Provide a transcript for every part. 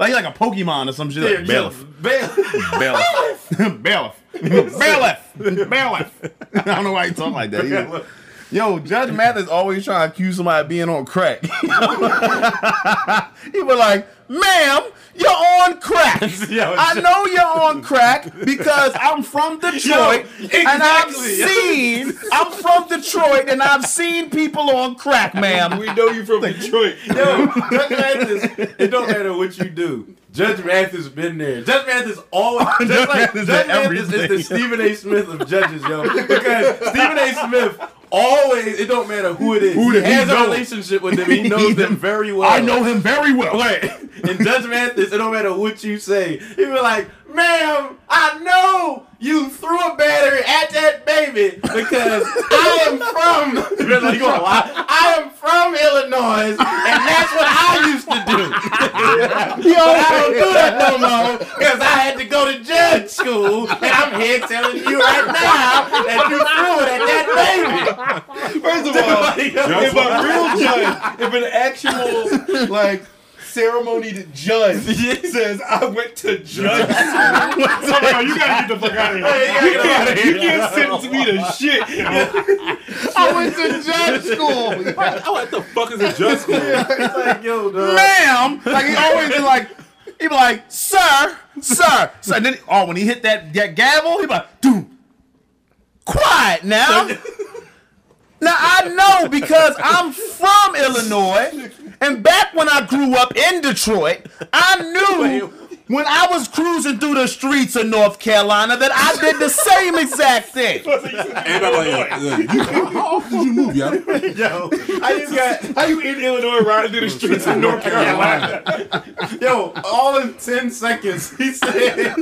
Like like a Pokemon or some shit. Like, bailiff. Bailiff. Bailiff. Bailiff. Bailiff. Bailiff. I don't know why you talk like that. either. Yo, Judge Mathis always trying to accuse somebody of being on crack. he was like, ma'am, you're on crack. Yo, I know you're on crack because I'm from Detroit and I've seen, I'm from Detroit and I've seen people on crack, ma'am. We know you from Detroit. Yo, Judge Mathis, it don't matter what you do. Judge Mathis been there. Judge Mathis always Judge just like Mathis Judge Mathis is the. Stephen A. Smith of judges, yo. Because Stephen A. Smith always it don't matter who it is. Who he has he a relationship with them. He knows them very well. I know him very well. Right. And Judge Mathis, it don't matter what you say. He be like, ma'am, I know you threw a battery at that baby because I am from you like, you gonna lie? I am from Illinois and that's what I used to do. but I don't do that no more because I had to go to judge school and I'm here telling you right now that you threw it at that baby. First of all, if a real judge, if an actual like ceremonied judge says I went to judge, I'm like, oh, you gotta get the fuck out of here. You can't, you can't sentence me to shit. I went to judge school. What the fuck is a judge school? It's like, yo, dog. ma'am. Like he always be like, he be like, sir, sir, sir. And then, oh, when he hit that, that gavel, he be like, dude, quiet now. now I know because I'm from Illinois, and back when I grew up in Detroit, I knew. When I was cruising through the streets of North Carolina, that I did the same exact thing. Everybody like, you, how often did you move, yo? Yo, I just got How you in Illinois riding through the streets of North Carolina? Yo, all in 10 seconds, he said,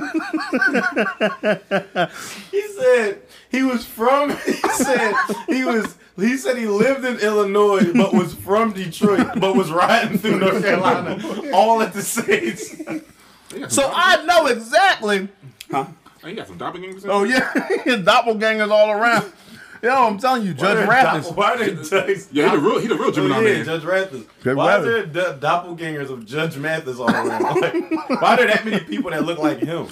he said he was from, he said he was, he said he lived in Illinois, but was from Detroit, but was riding through North Carolina, all at the same time. So I know exactly. Oh, you got some doppelgangers in Oh yeah, doppelgangers all around. Yo, I'm telling you, Judge Rathis. Why are there Judge? Yeah, he the real, he the real Oh, Gemini yeah, man. Judge Rathis. Judge why Rathis. is there do- doppelgangers of Judge Mathis all around? Like, why are there that many people that look like him?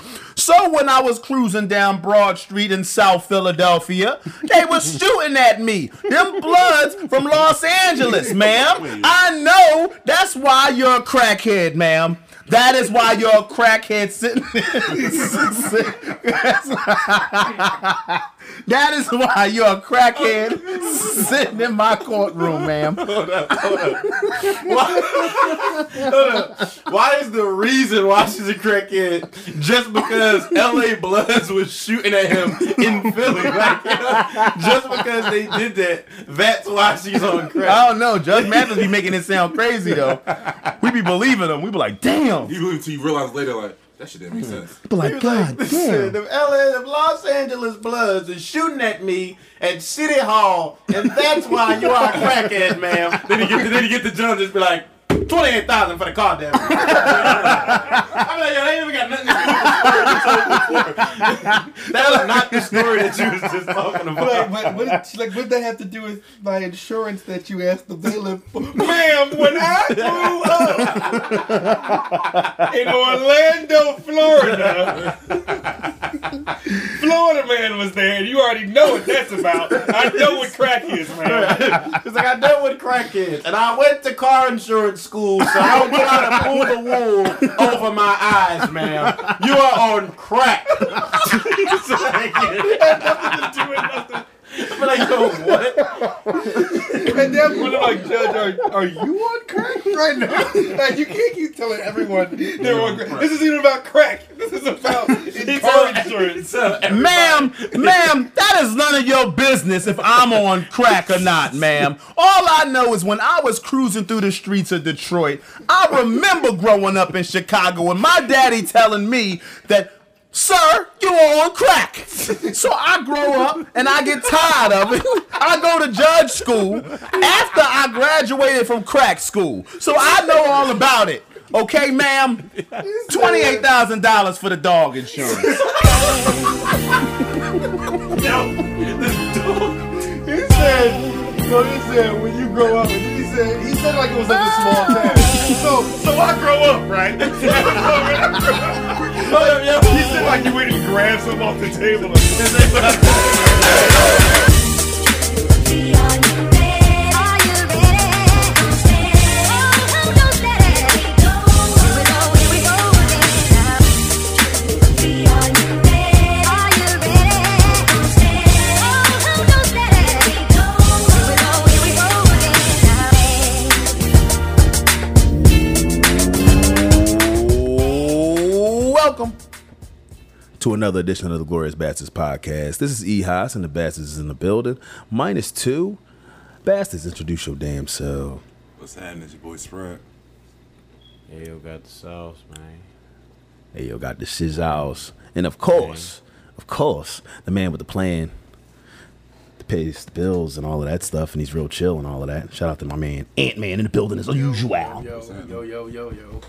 So when I was cruising down Broad Street in South Philadelphia, they was shooting at me. Them bloods from Los Angeles, ma'am. I know that's why you're a crackhead, ma'am. That is why you're a crackhead sitting. that is why you're a crackhead oh, sitting in my courtroom, ma'am. Hold up, hold up. Why Why is the reason why she's a crackhead just because LA Bloods was shooting at him in Philly? Like, you know, just because they did that, that's why she's on crack. I don't know. Judge Mathis be making it sound crazy though. We be believing him. We be like, damn. You believe until you realize later, like, that shit didn't make sense. Be like, God Listen, damn. the LA, the Los Angeles Bloods is shooting at me at City Hall, and that's why you are a crackhead, ma'am. Then he get, then he get the judge and be like, twenty-eight thousand for the car damage. I'm like, yo, they ain't even got nothing to do with the That was not the story that you was just talking Like, about. what, what, like, what that have to do with my insurance that you asked the bailiff for? Ma'am, when I grew up in Orlando, Florida, Florida man was there, and you already know what that's about. I know what crack is, man. It's like I dealt with crackheads, and I went to car insurance school, so I don't know how to pull the wool over my eyes, ma'am. You are on crack. It's like, I'm like, yo, what? And then when I'm like, Judge, are, are you on crack right now? Like, you can't keep telling everyone they're on crack. This isn't even about crack. This is about car insurance. Ma'am, ma'am, that is none of your business if I'm on crack or not, ma'am. All I know is when I was cruising through the streets of Detroit, I remember growing up in Chicago and my daddy telling me that, sir, you are on crack. So I grow up and I get tired of it. I go to judge school after I graduated from crack school. So I know all about it. Okay, ma'am? $28,000 for the dog insurance. He said, so he said, when you grow up, said, said he said like it was like a small oh. town. So so I grow up, right? So when I grow up, oh, he said like you went and grabbed some off the table. another edition of the Glorious Bastards podcast. This is E Haas, and the Bastards is in the building. Minus two. Bastards, introduce your damn self. What's happening? It's your boy Spread. Hey, yo, got the sauce, man. Hey, yo, got the shizzles. And of course, of course, the man with the plan to pay his bills and all of that stuff, and he's real chill and all of that. Shout out to my man Ant Man in the building as usual. Yo, yo, yo, yo, yo.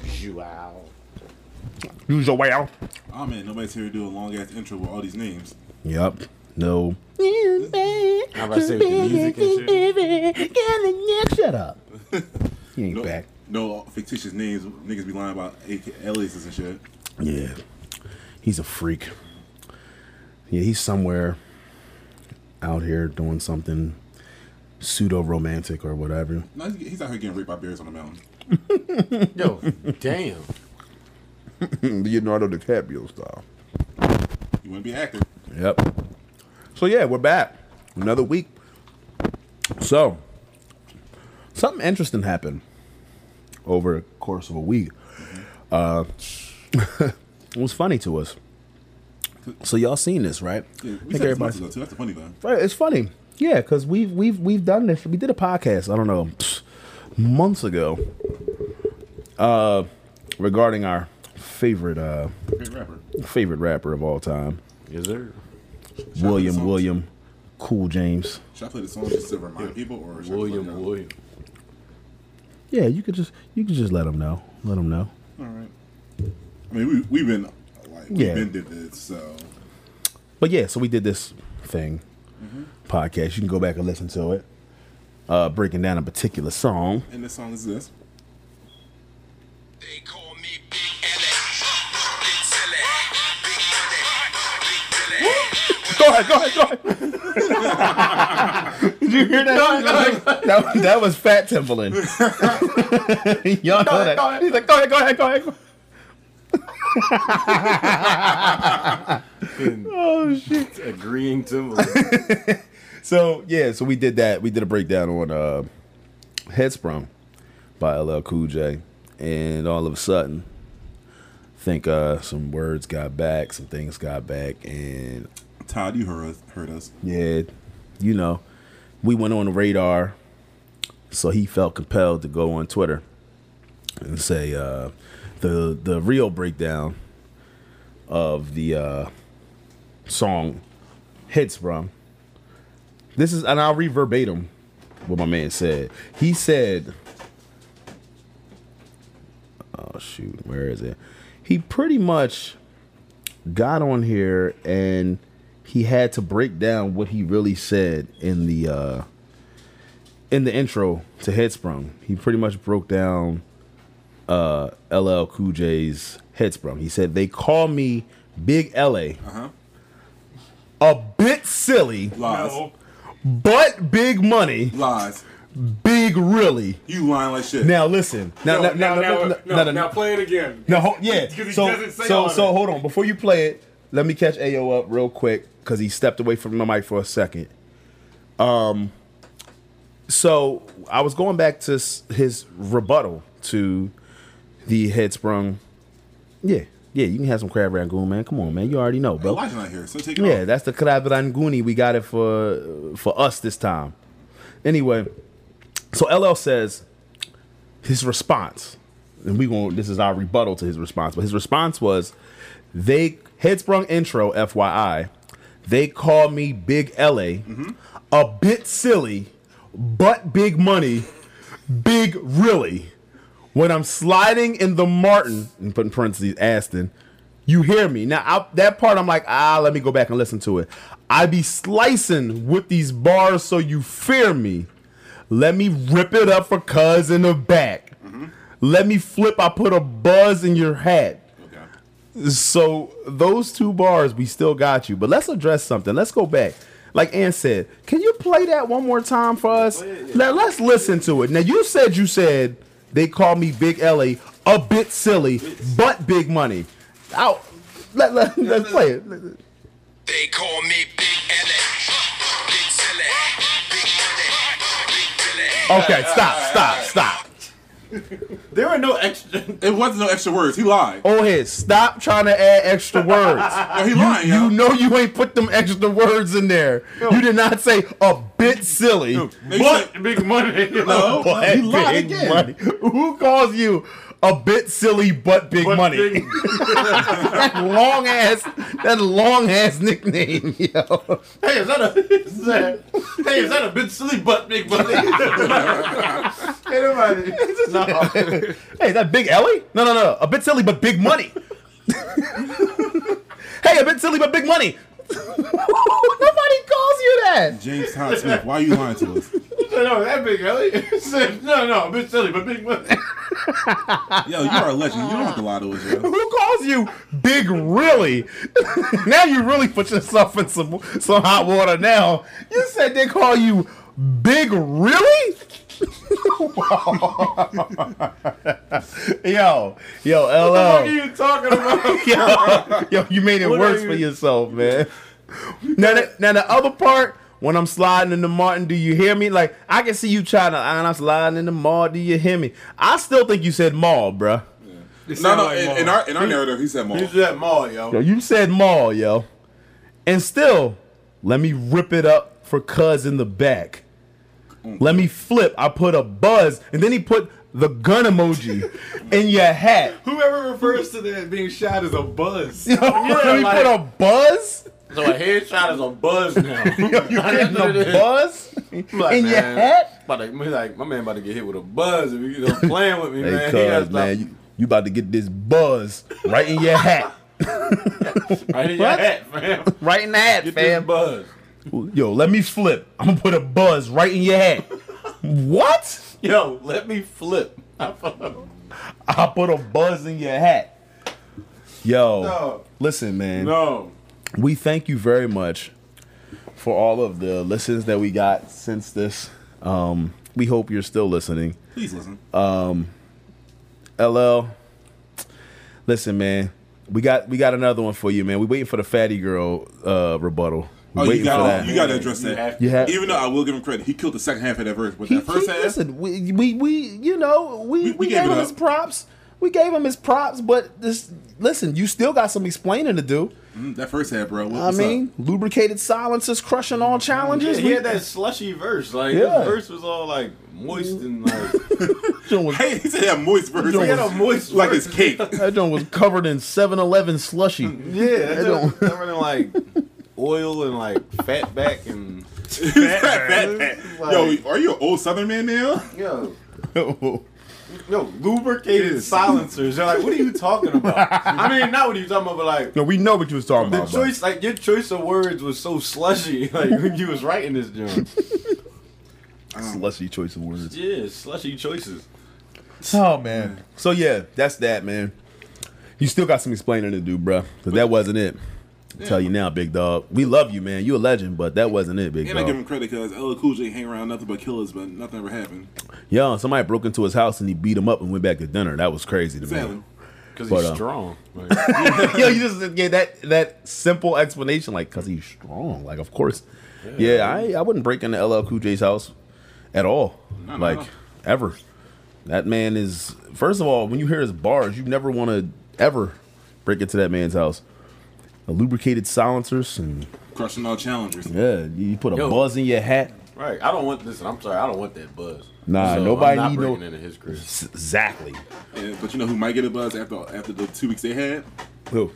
Use your wow. Usual. Oh man, nobody's here to do a long ass intro with all these names. Yep. No. How about to say with the music and shit? Shut up. He ain't No, back. no fictitious names. Niggas be lying about AK aliases and shit. Yeah. He's a freak. Yeah, he's somewhere out here doing something pseudo romantic or whatever. No, he's he's out here getting raped by bears on the mountain. Yo, damn. Leonardo DiCaprio style. You want to be actor? Yep. So yeah, we're back. Another week. So something interesting happened over the course of a week. Uh, it was funny to us. So y'all seen this, right? Yeah, we said everybody- ago too. That's the funny thing. Right, It's funny. Yeah, because we've we've we've done this. We did a podcast. I don't know months ago uh, regarding our favorite uh, Great rapper. favorite rapper of all time, Yes, sir. Should I William songs? William Cool James. Should I play the song just to remind people, or should I William, play it out? William. Yeah, you could just you could just let them know. Let them know. All right. I mean, we we've been like we've been did this, so But yeah, so we did this thing podcast. You can go back and listen to it. Uh, breaking down a particular song. and the song is this. They call Go ahead, go ahead, go ahead. Did you hear that? that, was- that was Fat Timbaland. Y'all know that. He's like, go ahead, go ahead, go ahead. Oh, shit. Agreeing to So yeah, so we did that. We did a breakdown on uh, Headsprung by LL Cool J, and all of a sudden, I think uh, some words got back, some things got back, and Todd, you heard us. Heard us. yeah, you know, we went on the radar, so he felt compelled to go on Twitter and say uh, the the real breakdown of the uh, song Headsprung. This is, and I'll read verbatim what my man said. He said, "Oh shoot, where is it?" He pretty much got on here and he had to break down what he really said in the uh in the intro to Headsprung. He pretty much broke down uh LL Cool J's Headsprung. He said they call me Big LA. Uh-huh. A bit silly, Lies. but big money. Lies. Big really. You lying like shit. Now listen. Now No, now now, now now, now- now- now play it again. No, ho- yeah. He So, say so, so it. hold on. Before you play it, let me catch Ayo up real quick because he stepped away from the mic for a second. Um, so I was going back to his rebuttal to the headsprung. Yeah, yeah. You can have some crab rangoon, man. Come on, man. You already know, bro. Elijah not here, so take it Yeah, off. that's the crab ranguni. We got it for for us this time. Anyway, so LL says his response, and we going this is our rebuttal to his response. But his response was, "They headsprung intro, FYI. They call me Big LA, a bit silly, but big money, big really. When I'm sliding in the Martin, and put in parentheses Aston, you hear me now. I, that part, I'm like, ah, let me go back and listen to it. I be slicing with these bars, so you fear me. Let me rip it up for cuz in the back. Let me flip. I put a buzz in your hat. Okay. So those two bars, we still got you. But let's address something. Let's go back. Like Ann said, can you play that one more time for us? Now let's listen to it. Now you said you said they call me Big Ellie, a bit silly, but big money. Out. Let, let, let's play it. They call me Big L.A. Big silly. Big money. Big Billy. Okay, stop, stop, stop. There are no extra. It wasn't no extra words. He lied. Oh, ahead. Stop trying to add extra words. Oh, he lying, You yo. know you ain't put them extra words in there. You did not say a bit silly. They But said- big money. no, But he lied big again. money. Who calls you a bit silly but big But money? big- that long ass, that long ass nickname, yo. Hey, is that a is that, hey, is that a bit silly but big money? hey, nobody. No. Hey, is that Big Ellie? No, no, no. A bit silly but big money. hey, a bit silly but big money. Nobody calls you that. James Todd Smith, why are you lying to us? No, that big Ellie. No, no, a bit silly, but big money. Yo, you are a legend. You don't have to lie to us, yo. Who calls you big really? now you really put yourself in some some hot water now. You said they call you big really? yo, yo, LL. What are you talking about? Yo, yo, you made it What worse you- for yourself, man. Now, the, now the other part, when I'm sliding into Martin, do you hear me? Like I can see you trying to, and I'm sliding into mall. Do you hear me? I still think you said mall, bruh. No, no. In, in our in our narrative, he said more. He's that mall, yo. Yo, you said mall, yo. And still, let me rip it up for cuz in the back. Mm. Let me flip. I put a buzz, and then he put the gun emoji in your hat. Whoever refers to that being shot as a buzz. Yo, let me like- put a buzz. So a headshot is a buzz now. Yo, you getting a buzz Like, in your hat? About to, like, my man about to get hit with a buzz if you know, playing with me, Hey, man. Cuz, man, you, you about to get this buzz right in your hat. right in your What? hat, fam. Right in the hat, Get fam. buzz. Yo, let me flip. I'm gonna put a buzz right in your hat. What? Yo, let me flip. I put a buzz in your hat. Yo, No. listen, man. no. We thank you very much for all of the listens that we got since this. Um, we hope you're still listening. Please listen. LL, listen, man. We got we got another one for you, man. We waiting for the fatty girl uh, rebuttal. We Oh, you waiting for got that. you got to address that. You have- Even though I will give him credit, he killed the second half of that verse, but He- that first he- half, listen, we, we we you know we, we, We- we gave, gave him up. his props. We gave him his props, but this listen, you still got some explaining to do. mm, that first half, bro. What, I what's mean, lubricated silences crushing all Yeah, challenges. he had that slushy verse. Like Yeah. his verse was all like moist and like joint was, up? Hey, he said that moist verse. He he had a moist like verse. it's cake. that joint was covered in 7-Eleven slushy. Yeah, that don't- covered in like oil and like fat back and Fat, fat, fat. Yo, are you an old Southern man now? yo. No, lubricated silencers. They're like, what are you talking about? I mean, not what are you talking about, but like no, we know what you was talking the about. bro. choice, like your choice of words was so slushy. Like when you was writing this joint. Slushy choice of words. Yeah, slushy choices. Oh man. So yeah, that's that, man. You still got some explaining to do, bruh. Cause that wasn't it. I'll Tell you now, big dog. We love you, man. You a legend, but that wasn't it, big And I give him credit because LL Cool J hang around nothing but killers, but nothing ever happened. Yo, somebody broke into his house and he beat him up and went back to dinner. That was crazy to Exactly. me. Because But, he's uh, strong. Like, Yo, you just get that that simple explanation, like, cause he's strong. Like, of course. Yeah, I I wouldn't break into LL Cool J's house at all. no, like no. ever. That man is first of all, when you hear his bars, you never want to ever break into that man's house. A lubricated silencers and Crushing all challengers. yeah, you put a Yo. buzz in your hat. right. I don't want this. I'm sorry. I don't want that buzz. Nah, So nobody I'm not need no- breaking into his crib. Exactly. And, but you know who might get a buzz after after the two weeks they had? Who?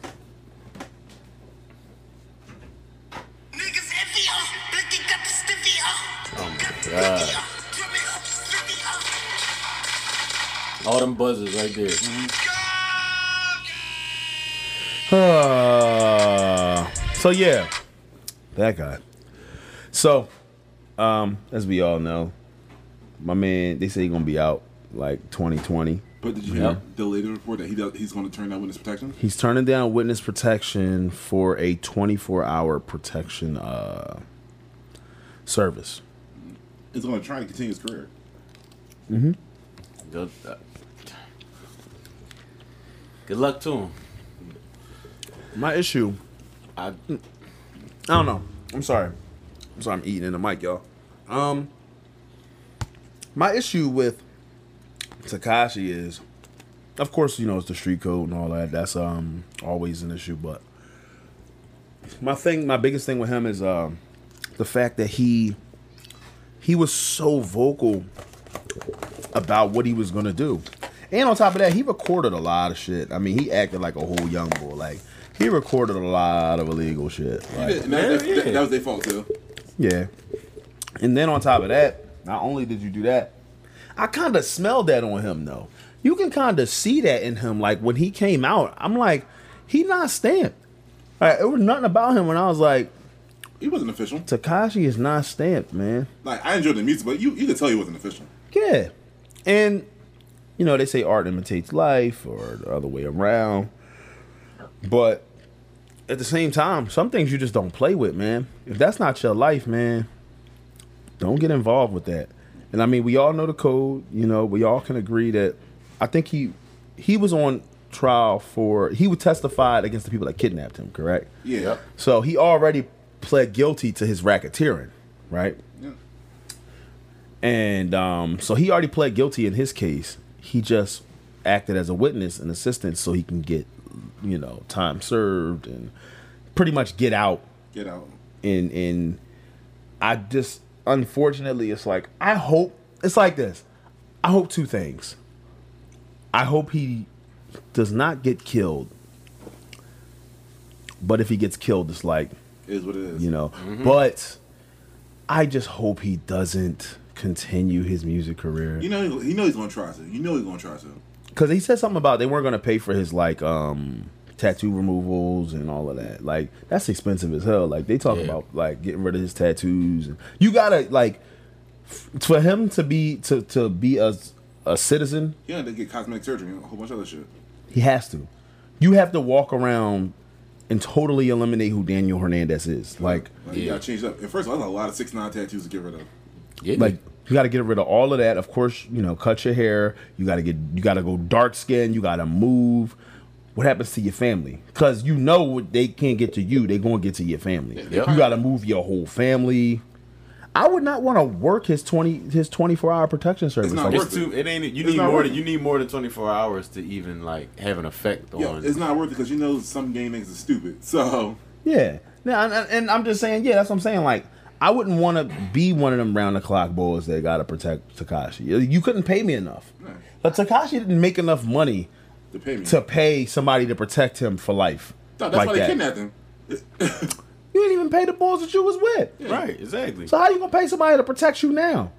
Niggas heavy up, Blicky got the stiffy up. Oh my God. stiffy up, drum it up, stiffy up. All them buzzes right there. Uh, so yeah, that guy. So, um, as we all know, My man, they say he gonna be out like 2020. But did you Yep. hear the latest report that he does, he's going to turn down witness protection? He's turning down witness protection for a 24 hour protection uh, service. He's going to try to continue his career. Good, uh, good luck to him. My issue, I I don't know. I'm sorry. I'm sorry. I'm eating in the mic, y'all. Um, my issue with Tekashi is, of course, you know, it's the street code and all that. That's um always an issue. But my thing, my biggest thing with him is um the fact that he he was so vocal about what he was gonna do. And on top of that, he recorded a lot of shit. I mean, he acted like a whole young boy. Like he recorded a lot of illegal shit. Like, And that, that, yeah. that, that was their fault too. yeah. And then on top of that, not only did you do that, I kind of smelled that on him though. You can kind of see that in him. Like when he came out, I'm like, he not stamped. Like, it was nothing about him when I was like, He wasn't official. Tekashi is not stamped, man. Like I enjoyed the music, but you you could tell he wasn't official. Yeah. And, you know, they say art imitates life or the other way around. But at the same time, some things you just don't play with, man. If that's not your life, man, don't get involved with that. And I mean, we all know the code, you know, we all can agree that I think he he was on trial for he would testified against the people that kidnapped him, correct? Yeah. So he already pled guilty to his racketeering, right? Yeah. And um, so he already pled guilty in his case. He just acted as a witness and assistant so he can get, you know, time served and pretty much get out. Get out. And and I just unfortunately it's like I hope it's like this. I hope two things. I hope he does not get killed. But if he gets killed, it's like It is what it is. you know. Mm-hmm. But I just hope he doesn't continue his music career You know he, he know he's gonna try to. You know he's gonna try to. Because he said something about they weren't going to pay for his like um tattoo removals and all of that. Like that's expensive as hell. Like they talk Yeah. about like getting rid of his tattoos. And you gotta like f- for him to be to to be a a citizen, He had to get cosmetic surgery and a whole bunch of other shit. he has to. You have to walk around and totally eliminate who Daniel Hernandez is. Like Like, you Yeah. gotta change it up. And first of all, that's a lot of six nine tattoos to get rid of. Yeah. like you got to get rid of all of that. Of course, you know, cut your hair. You got to get you got to go dark skin. You got to move. What happens to your family? Because you know what they can't get to you, they gonna get to your family. Yep. You got to move your whole family. I would not want to work his twenty his twenty four hour protection service. It's not Like, worth it's too. It ain't. You It's need more. worth Than, you need more than twenty four hours to even like have an effect Yeah, on. it's not worth it because you know some game niggas are stupid. So yeah, now, and, and I'm just saying, yeah, that's what I'm saying. Like, I wouldn't want to be one of them round the clock boys that got to protect Tekashi. You couldn't pay me enough, Right. but Tekashi didn't make enough money to pay me. to pay somebody to protect him for life. No, that's like why they that. kidnapped him. You didn't even pay the boys that you was with. right. Exactly. So how you gonna pay somebody to protect you now?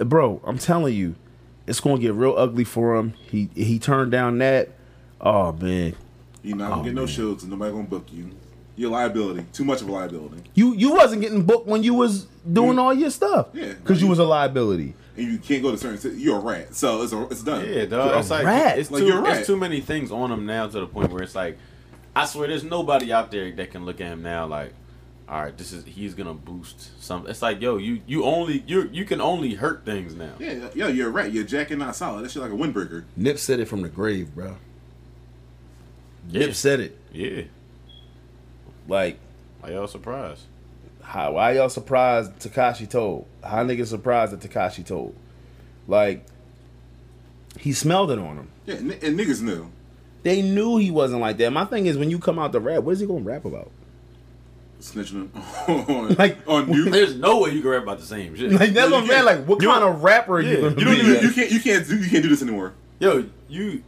Bro, I'm telling you, it's gonna get real ugly for him. He he turned down that. Oh man. You're not gonna Oh, get no man. shows because nobody gonna book you. You're liability. Too much of a liability. You you wasn't getting booked when you was doing Yeah. all your stuff. Yeah. Cause you was a liability. And you can't go to certain cities. You're a rat. So it's, a, it's done. Yeah, dog. A It's like rat. it's Like, too. you're right. It's too many things on him now to the point where it's like, I swear, there's nobody out there that can look at him now like, all right, this is he's gonna boost some. It's like, yo, you you only you you can only hurt things now. Yeah, yeah, you're right. You're jacking not solid. That shit like a windbreaker. Nip said it from the grave, bro. Yeah, Nip said it. yeah. Like Are y'all surprised? how why y'all surprised Tekashi told? How niggas surprised that Tekashi told? Like he smelled it on him. Yeah, and, and niggas knew. They knew he wasn't like that. My thing is when you come out to rap, what is he gonna rap about? Snitching on, Like- on you. There's no way you can rap about the same shit. Like that's No, what I'm you saying. can't. Like what You kind of rapper are you gonna You don't be? even. You can't. You can't do. You can't do this anymore. Yo, you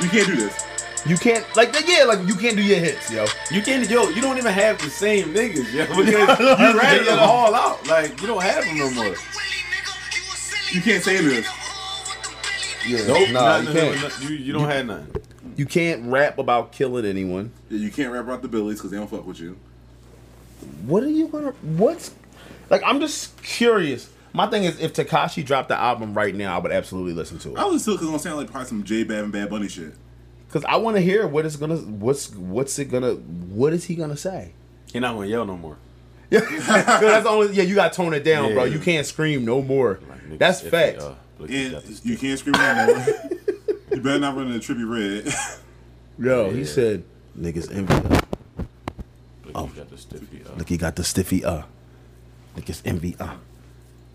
You can't do this. You can't like yeah, like you can't do your hits, yo. you can't yo you don't even have the same niggas, yo, because you ratted them all out. Like you don't have them no more. You can't say this. Yeah, Nope, nah, nothing, you can't. no, you you don't have nothing. You can't rap about killing anyone. Yeah, you can't rap about the Billies because they don't fuck with you. What are you gonna? What's like? I'm just curious. My thing is, if Tekashi dropped the album right now, I would absolutely listen to it. I it was still because it's gonna sound like probably some J Bad and Bad Bunny shit. Because I want to hear what it's gonna, what's, what's it gonna, what is he gonna say? He not gonna yell no more. Yeah, that's the only. Yeah, you got to tone it down, bro. Yeah. You can't scream no more. Like, niggas That's stiffy, fact. uh, look, he And got the you stiff- can't scream no more. you better not run into Trippie Redd. Yo, he said, "Niggas envy." Uh. look, Oh. he got the stiffy. Uh, Look, he got the stiffy. Uh, niggas envy. Uh,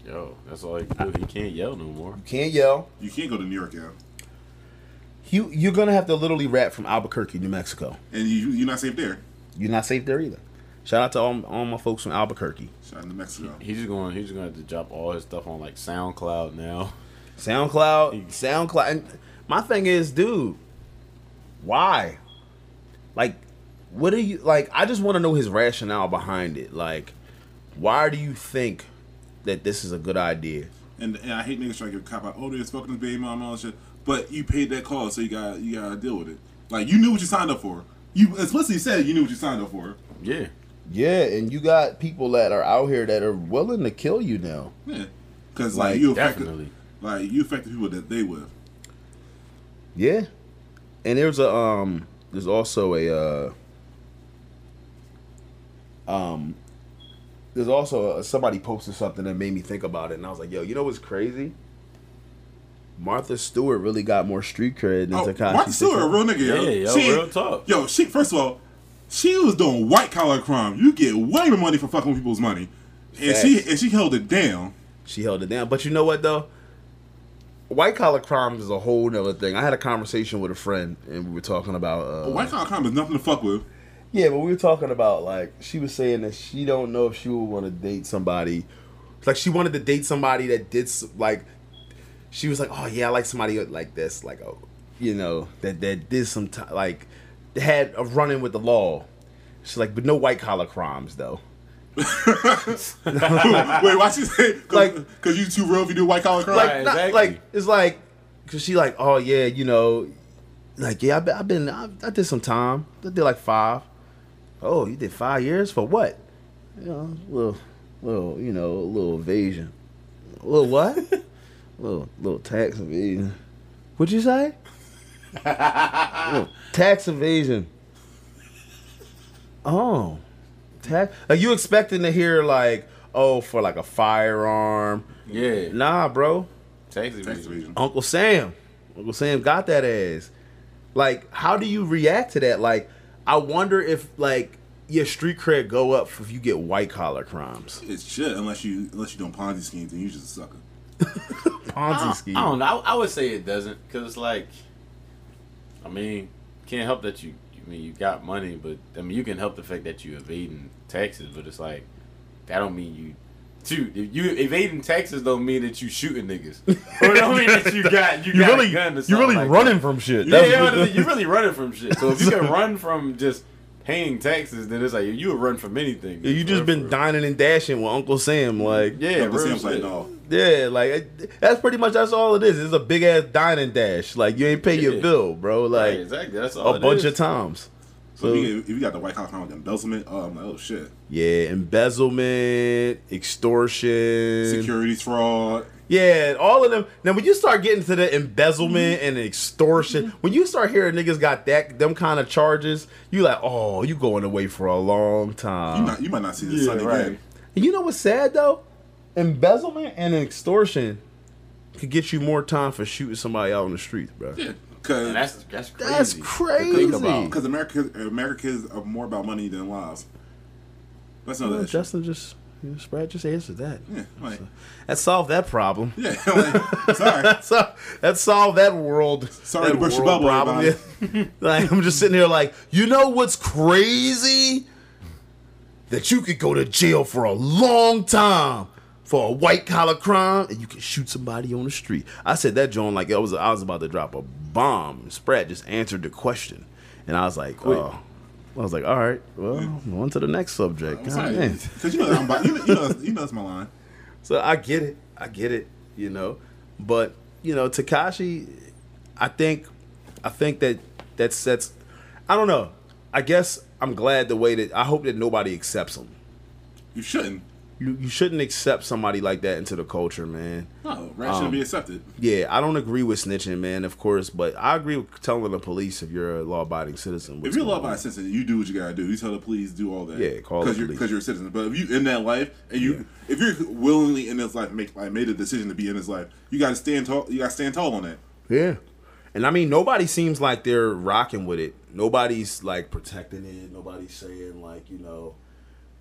yo, that's all he can do. He can't yell no more. You can't yell. you can't go to New York, yo. You you're gonna have to literally rap from Albuquerque, New Mexico. And you you're not safe there. You're not safe there either. Shout out to all, all my folks from Albuquerque. Shout out to Mexico. He's just going. He's just going to drop all his stuff on like SoundCloud now. SoundCloud, SoundCloud. And my thing is, dude, why? Like, what are you like? I just want to know his rationale behind it. Like, why do you think that this is a good idea? And, and I hate niggas trying to give a cop out. Oh, they're fucking his baby mama and all that shit. But you paid that cost, so you got you got to deal with it. Like you knew what you signed up for. You explicitly said you knew what you signed up for. Yeah. Yeah, and you got people that are out here that are willing to kill you now. Yeah, because like, Like, you affected, Definitely. like you affected people that they with. Yeah, and there's a um, there's also a uh, um, there's also a, somebody posted something that made me think about it, and I was like, yo, you know what's crazy? Martha Stewart really got more street cred than Oh, Tekashi. Martha Stewart, a 69. real nigga, yo. Yeah, yo, she, real talk. Yo, she first of all, she was doing white collar crime. You get way more money for fucking with people's money, and she and she held it down. She held it down. But you know what though? White collar crime is a whole nother thing. I had a conversation with a friend, and we were talking about uh, White collar crime is nothing to fuck with. Yeah, but we were talking about like she was saying that she don't know if she would want to date somebody. Like she wanted to date somebody that did like. She was like, "Oh yeah, I like somebody like this, like oh, you know, that that did some t- like had a run in with the law." She's like, "But no white collar crimes though." Wait, why she say? Cause, Like- cause you too real if you do white collar crimes. Like, Right, not, exactly. like it's like, cause she like, "Oh yeah, you know, like yeah, I've been, I've been I, I did some time. I did like five. Oh, you did five years for what? You know, a little, little, you know, a little evasion. A little what? little, little tax evasion. What'd you say? little tax evasion. Oh, tax. Are you expecting to hear like, oh, for like a firearm? Yeah. Nah, bro. Tax Tax evasion. evasion. Uncle Sam. Uncle Sam got that ass. Like, how do you react to that? Like, I wonder if like your street cred go up if you get white collar crimes. It should, unless you unless you don't Ponzi schemes and you just a sucker. Ponzi scheme. I don't know. I, I would say it doesn't, cause it's like, I mean, can't help that you. I mean, you got money, but I mean, you can help the fact that you evading taxes, but it's like that don't mean you. Shoot, if you evading taxes don't mean that you shooting niggas. or don't mean that you got you You're got really, a gun or you're really like running that. from shit. Yeah, That's yeah, what- but you're really running from shit. So if you can run from just paying taxes, then it's like you would run from anything. Yeah, you just been real. dining and dashing with Uncle Sam, mm-hmm. like Yeah, Uncle Sam's like, no. yeah, like that's pretty much that's all it is. It's a big ass dining dash. Like you ain't pay your bill, bro. Right, Like exactly. That's all a it bunch is. of times. So So if, you, if you got the white House crime with embezzlement, oh, I'm like, oh shit, yeah, embezzlement, extortion, securities fraud. Yeah, all of them. Now, when you start getting to the embezzlement and extortion, when you start hearing niggas got that them kind of charges, you like, oh, you going away for a long time. You not, you might not see the Yeah, sun right. again. And you know what's sad though? Embezzlement and extortion could get you more time for shooting somebody out on the streets, bro. Yeah, And because that's that's crazy. That's crazy. because America Americans are more about money than lives. That's not Well, that. shit. Justin just, you Brad just answered that. Yeah, like, That solved that problem. yeah. Like, sorry. So that solved that world. Sorry that to burst your bubble, Yeah. like I'm just sitting here, like you know what's crazy? That you could go to jail for a long time for a white collar crime, and you can shoot somebody on the street. I said that, John, like I was I was about to drop a bomb. Spratt just answered the question, and I was like, oh. I was like, all right, well, on to the next subject. Because you know, I'm about, you know, you know, you know that's my line. So I get it. I get it, you know. But, you know, Tekashi I think I think that that's that's I don't know. I guess I'm glad the way that I hope that nobody accepts him. You shouldn't. You you shouldn't accept somebody like that into the culture, man. No, rap shouldn't be um, accepted. Yeah, I don't agree with snitching, man. Of course, but I agree with telling the police if you're a law-abiding citizen. If you're a law abiding citizen, you do what you gotta do. You tell the police, do all that. Yeah, call the because you're police. because you're a citizen. But if you in that life and you if you're willingly in this life, make like made a decision to be in this life, you gotta stand tall. You gotta stand tall on that. Yeah. And I mean, nobody seems like they're rocking with it. Nobody's like protecting it. Nobody's saying like, you know,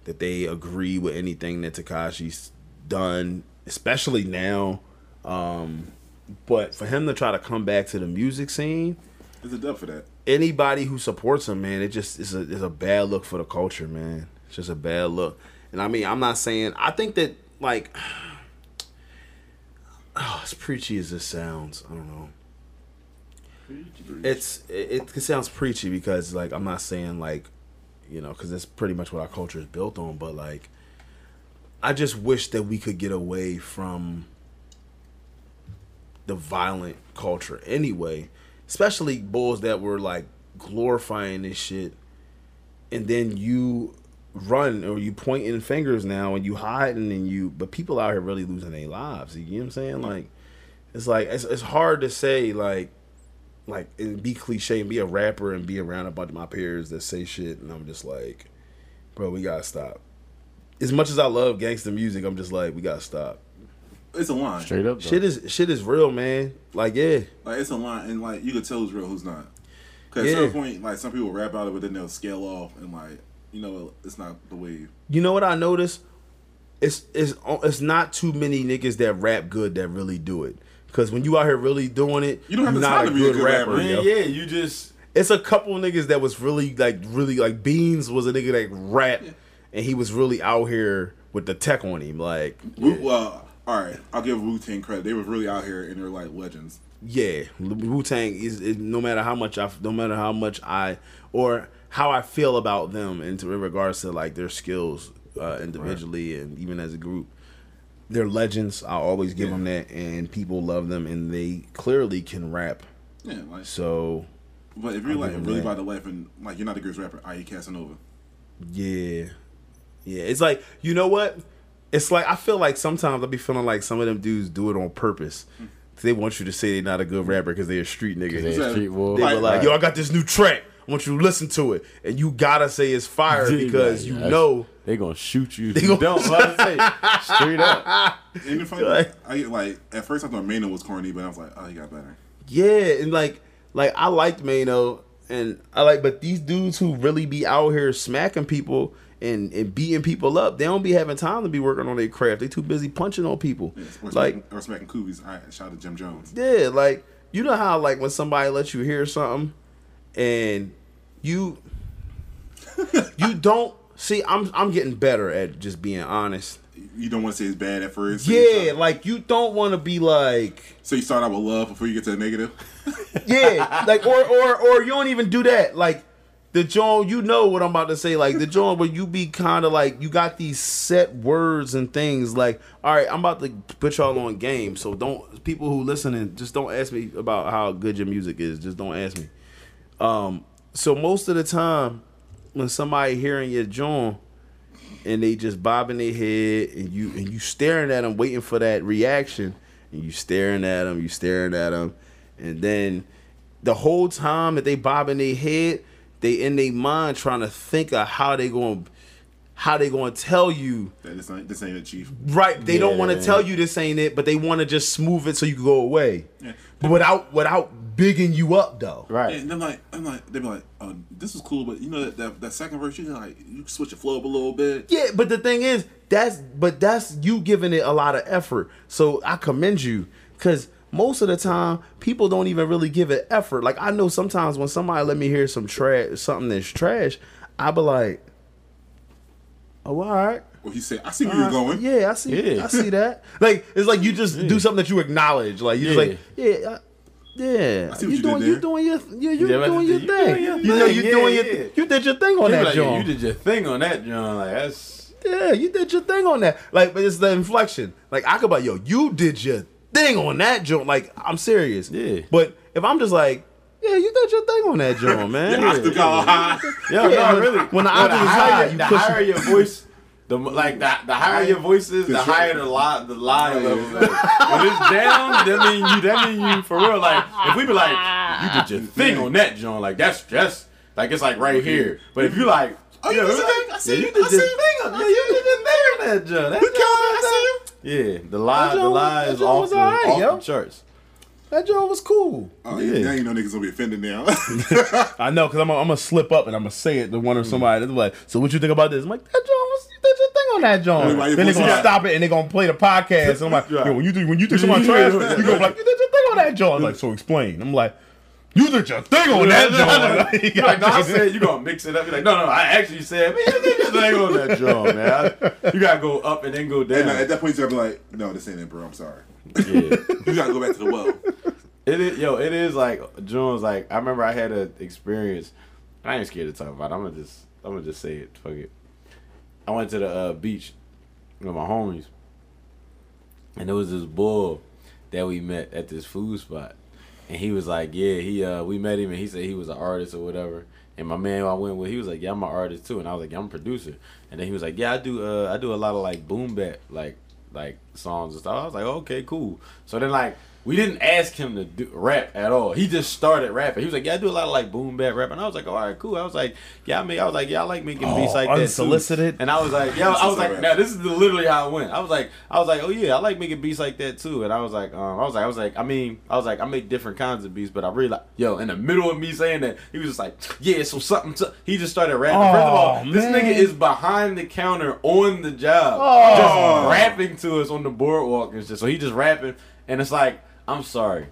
that they agree with anything that Tekashi's done, especially now. Um, but for him to try to come back to the music scene, There's a dub for that. anybody who supports him, man, it just is a is a bad look for the culture, man. It's just a bad look. And I mean, I'm not saying I think that like oh, as preachy as this sounds, I don't know. It's it, it sounds preachy because like I'm not saying like you know because that's pretty much what our culture is built on, but like I just wish that we could get away from the violent culture anyway, especially bulls that were like glorifying this shit, and then you run or you pointing fingers now and you hiding and you, but people out here really losing their lives. You know what I'm saying? Like, it's like it's, it's hard to say like, like and be cliche and be a rapper and be around a bunch of my peers that say shit and I'm just like, bro, we gotta stop. As much as I love gangster music, I'm just like, we gotta stop. It's a line. Straight up. Though. Shit is shit is real, man. Like yeah. Like it's a line, and like you could tell who's real, who's not. Because Yeah. at some point, like some people rap about it, but then they'll scale off, and like you know, it's not the wave. You know what I noticed? It's it's it's not too many niggas that rap good that really do it. Cause when you out here really doing it, You don't have the not time a to be a good good rapper. rapper. Man, yeah, you just It's a couple niggas that was really like really like Beans was a nigga that rap, and he was really out here with the tech on him. Like Wu- Well, all right, I'll give Wu Tang credit. They were really out here, and they're like legends. yeah, Wu Tang is, is no matter how much I no matter how much I or how I feel about them in, regards to like their skills uh, individually and even as a group. They're legends. I'll always give Yeah. them that, and people love them, and they clearly can rap. Yeah, like. So But if you're I'll like really that. about the life, and like you're not the greatest rapper, i.e. Casanova. Yeah. Yeah. It's like, you know what? It's like I feel like sometimes I'll be feeling like some of them dudes do it on purpose. Hmm. They want you to say they're not a good rapper because they're a street nigga. They're a street wolf. were Like- like, yo, I got this new track. I want you to listen to it. And you gotta say it's fire because you know they gonna shoot you. They gonna- don't. What I say straight up. And the funny, Like- I get like at first I thought Mano was corny, but I was like, oh, he got better. Yeah, and like like I liked Mano and I like but these dudes who really be out here smacking people and, and beating people up, they don't be having time to be working on their craft. They too busy punching on people. Or Like smacking, or smacking Coobies. All right, shout out to Jim Jones. Yeah, like you know how like when somebody lets you hear something and you you don't see I'm I'm getting better at just being honest. You don't want to say it's bad at first. so Yeah, like you don't want to be like So you start out with love before you get to the negative. yeah, like or or or you don't even do that. Like the John, you know what I'm about to say. Like the John, where you be kind of like you got these set words and things. Like, all right, I'm about to put y'all on game. So don't people who listening just don't ask me about how good your music is. Just don't ask me. Um, so most of the time, when somebody hearing your John and they just bobbing their head and you and you staring at them, waiting for that reaction, and you staring at them, you staring at them, and then the whole time that they bobbing their head, they in their mind trying to think of how they going how they going to tell you That this ain't this ain't it, Chief. right they don't want to tell you this ain't it but they want to just smooth it so you can go away Yeah. but without without bigging you up though Right. And I'm like, I'm like, they be like, oh, this is cool, but you know that that, that second verse, you can like you switch the flow up a little bit. Yeah, but the thing is, that's but that's you giving it a lot of effort. So I commend you because most of the time people don't even really give it effort. Like I know sometimes when somebody let me hear some trash, something that's trash, I be like, "Oh, all right." Well, he said, I see where you're going. Yeah, I see. Yeah. I see that. Like it's like you just do something that you acknowledge. Like you just Yeah. like, yeah, uh, yeah. I see you doing, you doing your, you you Yeah, doing your you thing. doing your You know, you Yeah, doing your, yeah. you did your thing on They be that like, joint. you did your thing on that, John. Like that's Yeah, you did your thing on that. Like, but it's the inflection. Like I could be like, yo, you did your thing on that joint. Like, I'm serious. Yeah. But if I'm just like, yeah, you did your thing on that joint, man. I still got high. Yo, Yeah, no, really. when the No, octave is high, you the push higher your voice, The like the, the higher your voice is, the higher the lie the lie level. is. when it's down, that mean you that mean you for real. Like if we be like, you did your thing on that joint, like that's just like it's like right here. But if you like, Oh, you yeah, did we your like, thing. I see yeah, you. you did I your see you. thing on yeah, you did your thing on that joint. That We joint- killed it. I see you. Yeah, the lie, the joint- lie that is joint off, the, alright, off the charts. That joint was cool. Oh, Yeah. Now you know niggas gonna be offended now. I know, cause I'm gonna I'm gonna slip up and I'm gonna say it to one or somebody. They're like, so what you think about this? I'm like, that joint was you did your thing on that joint. Then they gonna stop it and they gonna play the podcast. And I'm like, yo, when you think when you think somebody trash, you gonna be like, you did your thing on that joint. I'm like, so explain. I'm like, you did your thing on that joint. You're like, no, I said you gonna mix it up. You're like, no, no, I actually said, man, you did your thing on that joint, man. You gotta go up and then go down. and uh, at that point, you gotta be like, no, this ain't it, bro. I'm sorry. Yeah. You gotta go back to the well. It is, yo, it is like Jones. Like I remember I had an experience. I ain't scared to talk about. it. I'm gonna just, I'm gonna just say it. Fuck it. I went to the uh, beach with my homies, and there was this bull that we met at this food spot, and he was like, yeah, he, uh, we met him, and he said he was an artist or whatever. And my man who I went with, he was like, yeah, I'm an artist too, and I was like, yeah, I'm a producer. And then he was like, yeah, I do, uh, I do a lot of like boom bap, like, like songs and stuff. I was like, okay, cool. So then like. We didn't ask him to do rap at all. He just started rapping. He was like, "Yeah, I do a lot of like boom bap rap," and I was like, "All right, cool." I was like, "Yeah, I mean, I was like, yeah, I like making beats Oh, like that too." unsolicited? And I was like, "Yeah," I was like, Unsolicited "Now this is literally how it went." I was like, "I was like, oh yeah, I like making beats like that too." And I was like, um, I was like, I was like, I mean, I was like, I make different kinds of beats, but I really like, yo, in the middle of me saying that, he was just like, "Yeah, so something." so-" He just started rapping. First of all, Oh, this nigga is behind the counter on the job, Oh. just rapping to us on the boardwalk and shit. So he just rapping, and it's like, I'm sorry,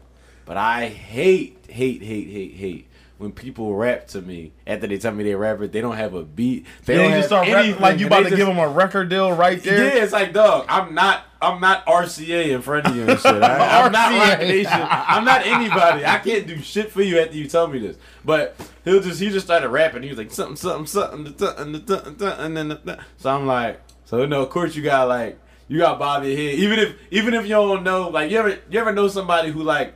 but I hate, hate, hate, hate, hate when people rap to me after they tell me they're rapper. They don't have a beat. They Then don't just start rapping like you about to just- give them a record deal right there. yeah, it's like, dog, I'm not, I'm not RCA in front of you and shit. I, I'm not Roc Nation. I'm not anybody. I can't do shit for you after you tell me this. But he'll just, he just started rapping. He was like something, something, something, something, something, something, and then, so I'm like, so no, of course you got like, you got Bobby here. Even if, even if you don't know, like, you ever, you ever know somebody who like.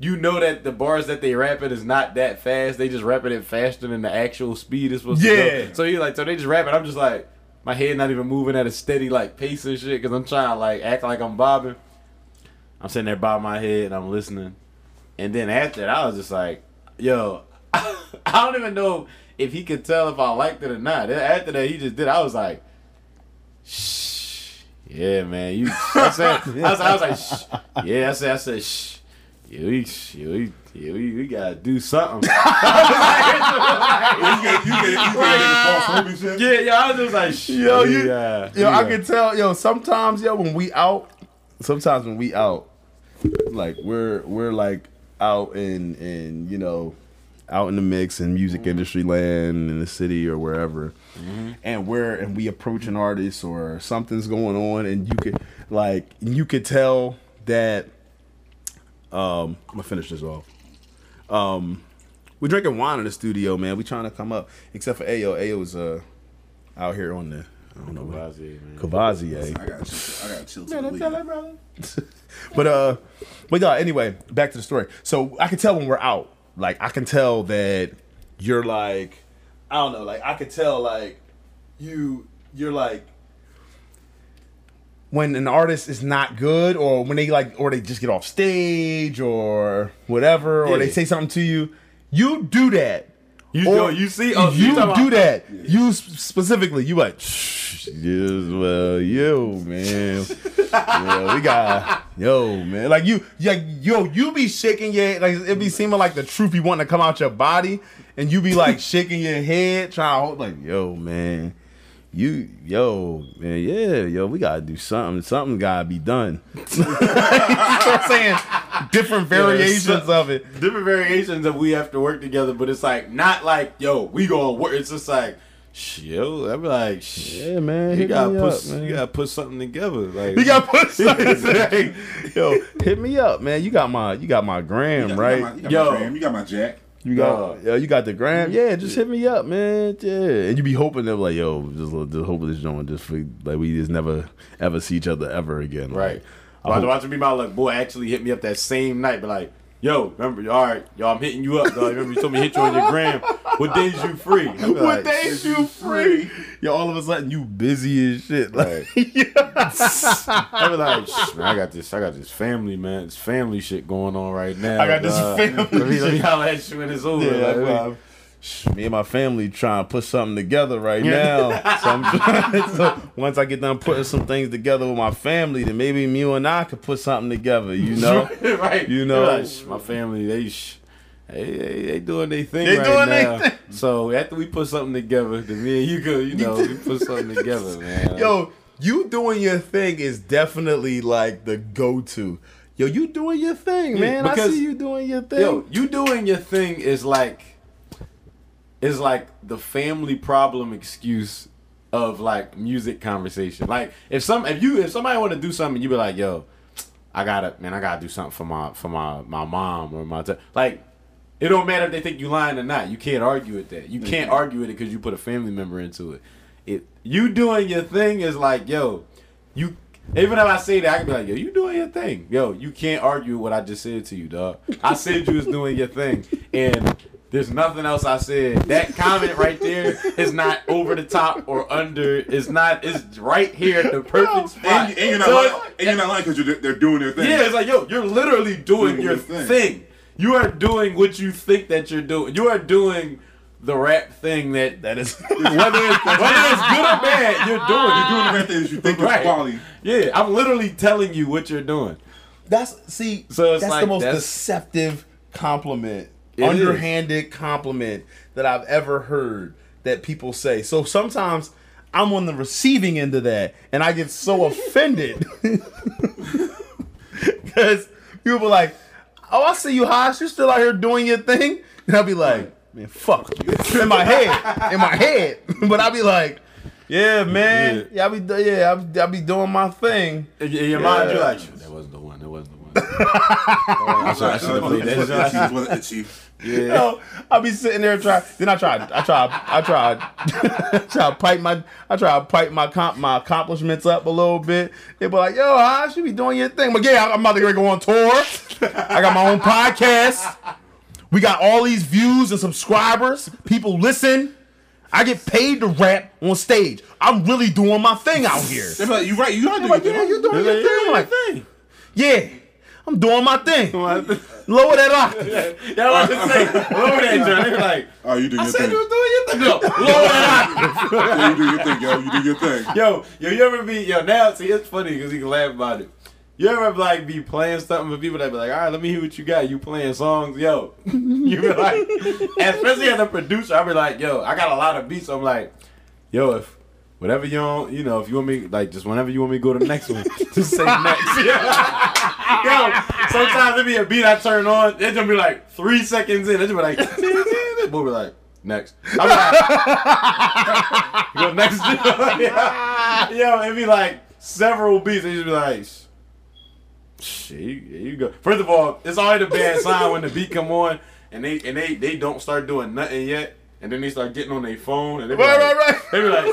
You know that the bars that they rapping is not that fast. They just rapping it faster than the actual speed is supposed to Yeah. go. So he like, so they just rapping. I'm just like, my head not even moving at a steady like pace and shit because I'm trying to like act like I'm bobbing. I'm sitting there bobbing my head and I'm listening, and then after that I was just like, yo, I don't even know if he could tell if I liked it or not. After that he just did. I was like, shh, yeah, man, you. I said, I was, I was like, shh, yeah. I said, I said, shh. Yeah, we, yeah, we, yeah, we, we gotta do something. you get, you get, you get niggas false shit. Yeah, yeah, I was just like, Shh, Yo, you- yeah, Yo, I can tell. Yo, sometimes, yo, when we out, sometimes when we out, like we're we're like out in in you know, out in the mix in music mm-hmm. industry land in the city or wherever, and we're and we approach an artist or something's going on, and you could like you could tell that. Um, I'm gonna finish this off. Um, we're drinking wine in the studio, man. We trying to come up, except for Ayo. Ayo's uh out here on the I don't know what Kvazi, man. Cavazier. I gotta chill. I gotta chill to the lead. But uh, but yeah. Anyway, back to the story. So I can tell when we're out. Like I can tell that you're like, I don't know. Like I can tell like you you're like when an artist is not good or when they like or they just get off stage or whatever or they say something to you you do that You, or yo, you see, oh, you talking do about- that you specifically you like "Shh, yes, well yo man. Yeah, we got yo man. Like you like yo you be shaking your like it be seeming like the truth be wanting to come out your body and you be like shaking your head trying to hold like yo man you yo man yeah yo we gotta do something. Something gotta be done. You know what i'm saying different variations so- of it different variations of we have to work together, but it's like not like yo, we gonna work. It's just like, shh, yo, I'm like, Yeah, man, you gotta me put, up, man. you gotta put something together. Like, you gotta put something yo hit me up man you got my you got my gram You got- right You got my, you got Yo. my gram, you got my jack. You got, Dog. yeah, you got the gram. Yeah, just hit me up, man. Yeah, and you be hoping they're like, yo, just, just hope this joint just for, like we just never ever see each other ever again. Right. I Watch, hope- watch me, my like, boy, actually hit me up that same night, but like. Yo, remember, all right, y'all, I'm hitting you up, dog. Remember, you told me to hit you on your gram. what days you free? What like, days you free? Yo, all of a sudden you busy as shit. Like, I be like, man, I got this, I got this family, man. It's family shit going on right now. I got this family Let me, let me holler at you when it's over. yeah, like, me and my family trying to put something together right now. So, I'm trying, so once I get done putting some things together with my family, then maybe me and I could put something together. You know? right? You know- my family, they, sh- they, they, they doing their thing They right now. thing. So after we put something together, then me and you go, you know, we put something together, man. Yo, you doing your thing is definitely like the go-to. Yo, you doing your thing, Yeah, man. I see you doing your thing. Yo, you doing your thing is like is like the family problem excuse of like music conversation. Like if some if you if somebody want to do something, you be like, yo, I gotta man, I gotta do something for my for my my mom or my t-. like. It don't matter if they think you lying or not. You can't argue with that. You mm-hmm. can't argue with it because you put a family member into it. It you doing your thing is like, yo, you even if I say that, I can be like, yo, you doing your thing. Yo, you can't argue what I just said to you, dog. I said you was doing your thing. And there's nothing else I said. That comment right there is not over the top or under. It's not. It's right here at the perfect spot. And, and you're not So lying, and you're not lying because you're, they're doing their thing. yeah, it's like, yo, you're literally doing Doing your your thing. thing. You are doing what you think that you're doing. You are doing the rap thing that that is whether it's, whether it's good or bad, you're doing. You're doing the right things you think Right. is quality. Yeah, I'm literally telling you what you're doing. That's see. So it's that's the most that's- deceptive compliment, It underhanded compliment that I've ever heard that people say. So sometimes I'm on the receiving end of that, and I get so offended because people be like, "Oh, I see you, Haas. You're still out here doing your thing," and I'll be like, "Man, fuck you." In my head, in my head, but I'll be like. Yeah, man. Yeah, I be yeah, I be, I be doing my thing. In your in your mind, you're like, that wasn't the one. That wasn't the one. I should, I should have played that. This shit. is what itchy. Yeah. Yo, I'll be sitting there trying. Then I tried. I tried. I tried. I tried to pipe my. I tried to pipe my comp, my accomplishments up a little bit. They be like, "Yo, I should be doing your thing." But yeah, I'm about to go on tour. I got my own podcast. We got all these views and subscribers. People listen. I get paid to rap on stage. I'm really doing my thing out here. They be like, you're right. You are doing Like, your yeah, thing. you're doing your thing. Like, thing. yeah, I'm doing my thing. Y'all Lower that octave. want to say, lower that joint. They be like, Oh, you do I your said thing. you was doing your thing. No, lower that Yeah, you do your thing, yo. You do your thing. Yo, yo, you ever be yo now? See, it's funny because you can laugh about it. You ever like be playing something for people that be like, all right, let me hear what you got. You playing songs, yo. you be like, especially as a producer, I be like, yo, I got a lot of beats. I'm like, yo, if whatever you want, you know, if you want me, like, just whenever you want me to go to the next one, just say next. yo, sometimes it be a beat I turn on, it just be like three seconds in, it just be like, we'll be like. Next. I'm like, go next. yeah. Yo, it'd be like several beats. And you just be like, shit, you, you go. First of all, it's always a bad sign when the beat come on and they and they they don't start doing nothing yet, and then they start getting on their phone and they be Right, like, right, right. they be like,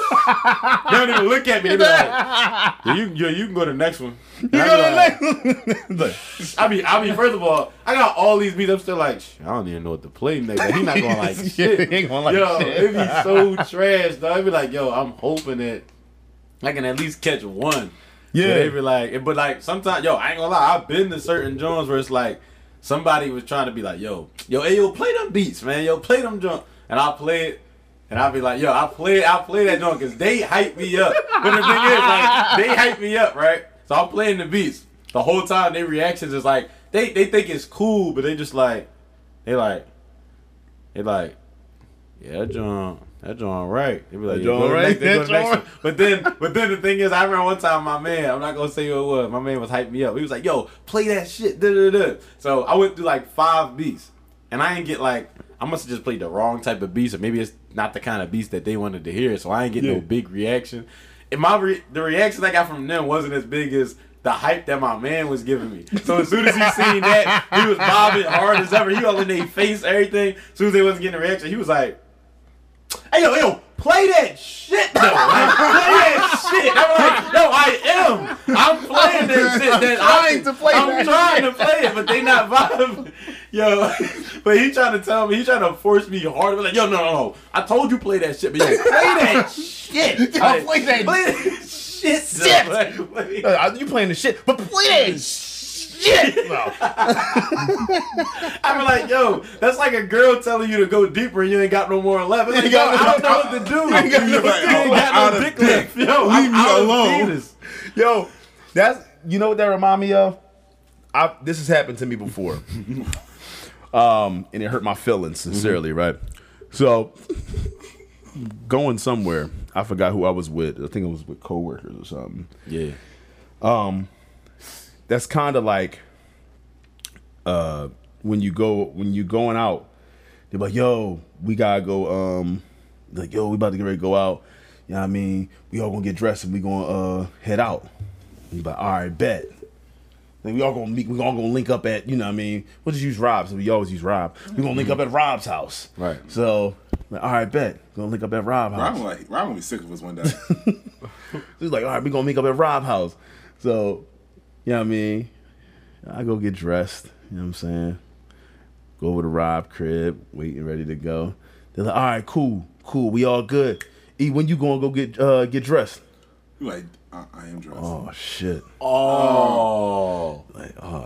they don't even look at me. They be like, yeah, you, yeah, you can go to the next one. You go to the next. Like, I mean, I mean, first of all, I got all these beats. I'm still like, I don't even know what to play next. He not going like shit. he ain't gonna like yo, shit. it be so trash, though. It'd be like, yo, I'm hoping that I can at least catch one. Yeah. But they be like, but like sometimes, yo, I ain't gonna lie. I've been to certain joints where it's like somebody was trying to be like, yo, yo, hey, yo, play them beats, man. Yo, play them joints, and I play it. And I'll be like, yo, I play, I play that joint because they hype me up. But the thing is, like, they hype me up, right? So I'm playing the beats. The whole time, their reactions is like, they they think it's cool, but they just like, they like, they like, yeah, that joint, that joint right. They be like, That yeah, go joint to right, next- they go that. But then, but then the thing is, I remember one time my man, I'm not gonna say who it was. My man was hyping me up. He was like, "Yo, play that shit." Da, da, da. So I went through like five beats, and I ain't get like I must have just played the wrong type of beats, or maybe it's not the kind of beats that they wanted to hear. So I ain't get Yeah. no big reaction. And my re- the reaction I got from them wasn't as big as the hype that my man was giving me. So as soon as he seen that, he was bobbing hard as ever. He all in their face, everything. As soon as they wasn't getting a reaction, he was like, "Hey yo, yo, play that shit though. Like, play that shit." I'm like, no, I am. I'm playing that shit. That trying I, to play I'm that trying to play it, but they not vibing." Yo, but he trying to tell me, he trying to force me hard. Like, yo, no, no, no. I told you play that shit, but yo, play that shit. Play that play that shit. Shit. Like, play- Uh, you playing the shit, but play that shit. No. I'm like, yo, that's like a girl telling you to go deeper and you ain't got no more left. Like, yo, I don't know what to do. You ain't got no- got out no of dick left. Yo, Leave I'm me alone. Yo, that's you know what that remind me of. I this has happened to me before, um, and it hurt my feelings sincerely, right? So, going somewhere, I forgot who I was with. I think it was with coworkers or something. Yeah. Um, that's kind of like, uh, when you go when you going out, they're like, "Yo, we gotta go." Um, like, "Yo, we about to get ready to go out." You know what I mean? We all gonna get dressed and we gonna uh head out. You like, all right, bet. Then we all gonna meet. We all gonna link up at you know what I mean. We'll just use Rob's. We always use Rob. We gonna link up at Rob's house. Right. So, like, all right, bet. Gonna link up at Rob's house. Rob like Rob gonna be sick of us one day. He's like, all right, we gonna meet up at Rob house. So, you know what I mean? I go get dressed. You know what I'm saying? Go over to Rob crib, waiting, ready to go. They're like, all right, cool, cool, we all good. E, when you gonna go get uh get dressed? You like I, I am dressed. Oh shit. Oh.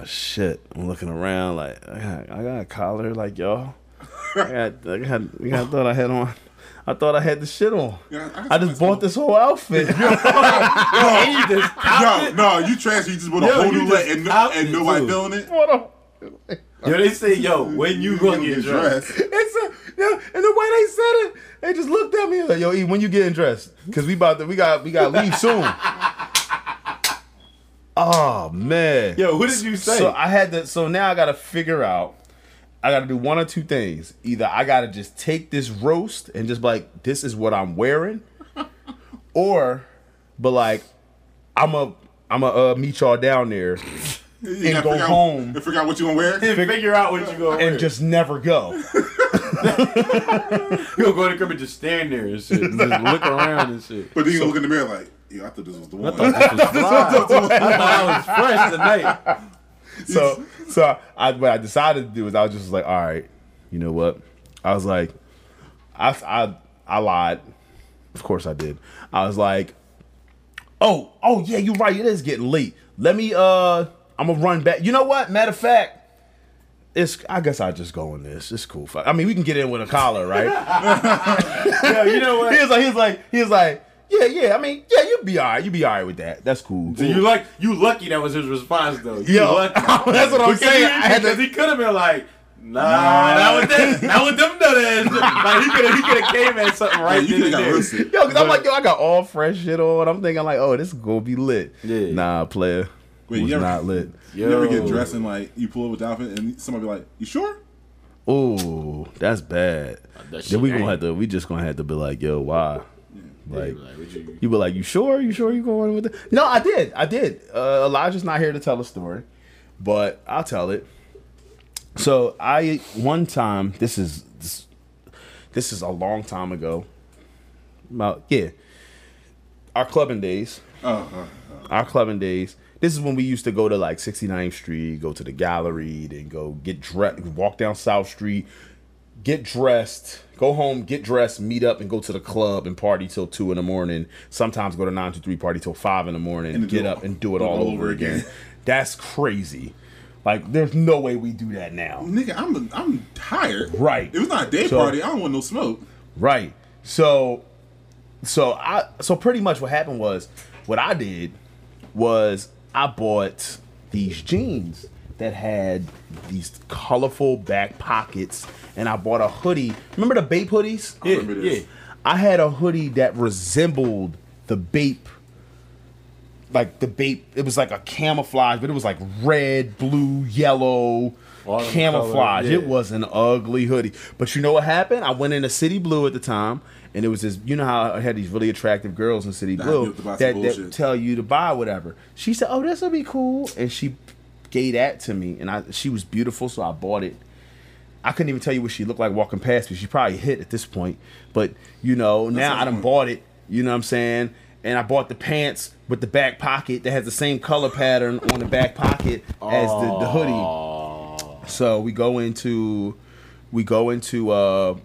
Like, shit. I'm looking around like I got I got a collar like y'all. I got I got I thought I had on I thought I had the shit on. Yeah, I I just bought this whole outfit. No, no, you trash. You just bought a Yo, whole new leg and, no, and nobody too. feeling it. What a- Yo, they say, yo, when you gonna get dressed? It's a, yeah, and the way they said it, they just looked at me like, "Yo, E, when you getting dressed? Cause we about to, we got, we got to leave soon." Oh man, Yo, what did you say? So I had to. So now I got to figure out. I got to do one or two things. Either I got to just take this roast and just be like, "This is what I'm wearing," or, but like, I'm a, I'm a uh, meet y'all down there You And gotta go figure out- home. and figure out what you gonna wear. and figure out what you gonna wear. and just never go. you gonna go to the crib and just stand there and shit, and just look around and shit. But then you gonna look in the mirror like, yeah, I thought this was the one. I thought I was fresh tonight. so so I what I decided to do is I was just like, all right, you know what? I was like, I I I lied. Of course I did. I was like, oh oh yeah, you're right. It is getting late. Let me uh, I'm gonna run back. You know what? Matter of fact. It's, I guess I just go in this. It's cool. I mean, we can get in with a collar, right? yeah, you know what? he was like, he was like, he was like, yeah, yeah. I mean, yeah, you'd be all right. You'd be all right with that. That's cool. So you like you lucky that was his response though. You Yo, lucky. that's what I'm Because saying. He, I had to- because he could have been like, nah, not with them, not with them nut. Like he could have, he could have came at something Yeah, right you then could have and got there. Yo, cause I'm like, yo, I got all fresh shit on. I'm thinking like, oh, this is gonna be lit. Yeah. Nah, player. Wait, was you ever- not lit. You ever get dressed and like you pull up with the outfit and somebody be like, "You sure?" Ooh, that's bad. that Then we gonna ain't- have to. We just gonna have to be like, yo, why? Like, Like, you- you be like, you sure? You sure you going with it? No, I did. I did. Uh, Elijah's not here to tell a story, but I'll tell it. So I one time. This is this, this is a long time ago. About yeah, our clubbing days. Uh-huh. our clubbing days. This is when we used to go to like 69th Street, go to the gallery, then go get dressed, walk down South Street, get dressed, go home, get dressed, meet up, and go to the club and party till two in the morning. Sometimes go to nine to three party till five in the morning, And get up and do it all, over again. again. That's crazy. Like, there's no way we do that now. Nigga, I'm I'm tired. Right. It was not a day So- party, I don't want no smoke. Right. So so I so pretty much what happened was what I did was I bought these jeans that had these colorful back pockets and I bought a hoodie. Remember the Bape hoodies? Yeah, remember yeah. I had a hoodie that resembled the Bape like the Bape it was like a camouflage, but it was like red, blue, yellow, camouflage. yeah. It was an ugly hoodie. But you know what happened? I went into City Blue at the time, and it was this. You know how I had these really attractive girls in City Blue you have to buy some that, that tell you to buy whatever. She said, "Oh, this will be cool," and she gave that to me, and I she was beautiful, so I bought it. I couldn't even tell you what she looked like walking past me. She probably hit at this point, but you know now I done bought it. You know what I'm saying? And I bought the pants with the back pocket that has the same color pattern on the back pocket as the, the hoodie. So we go into we go into uh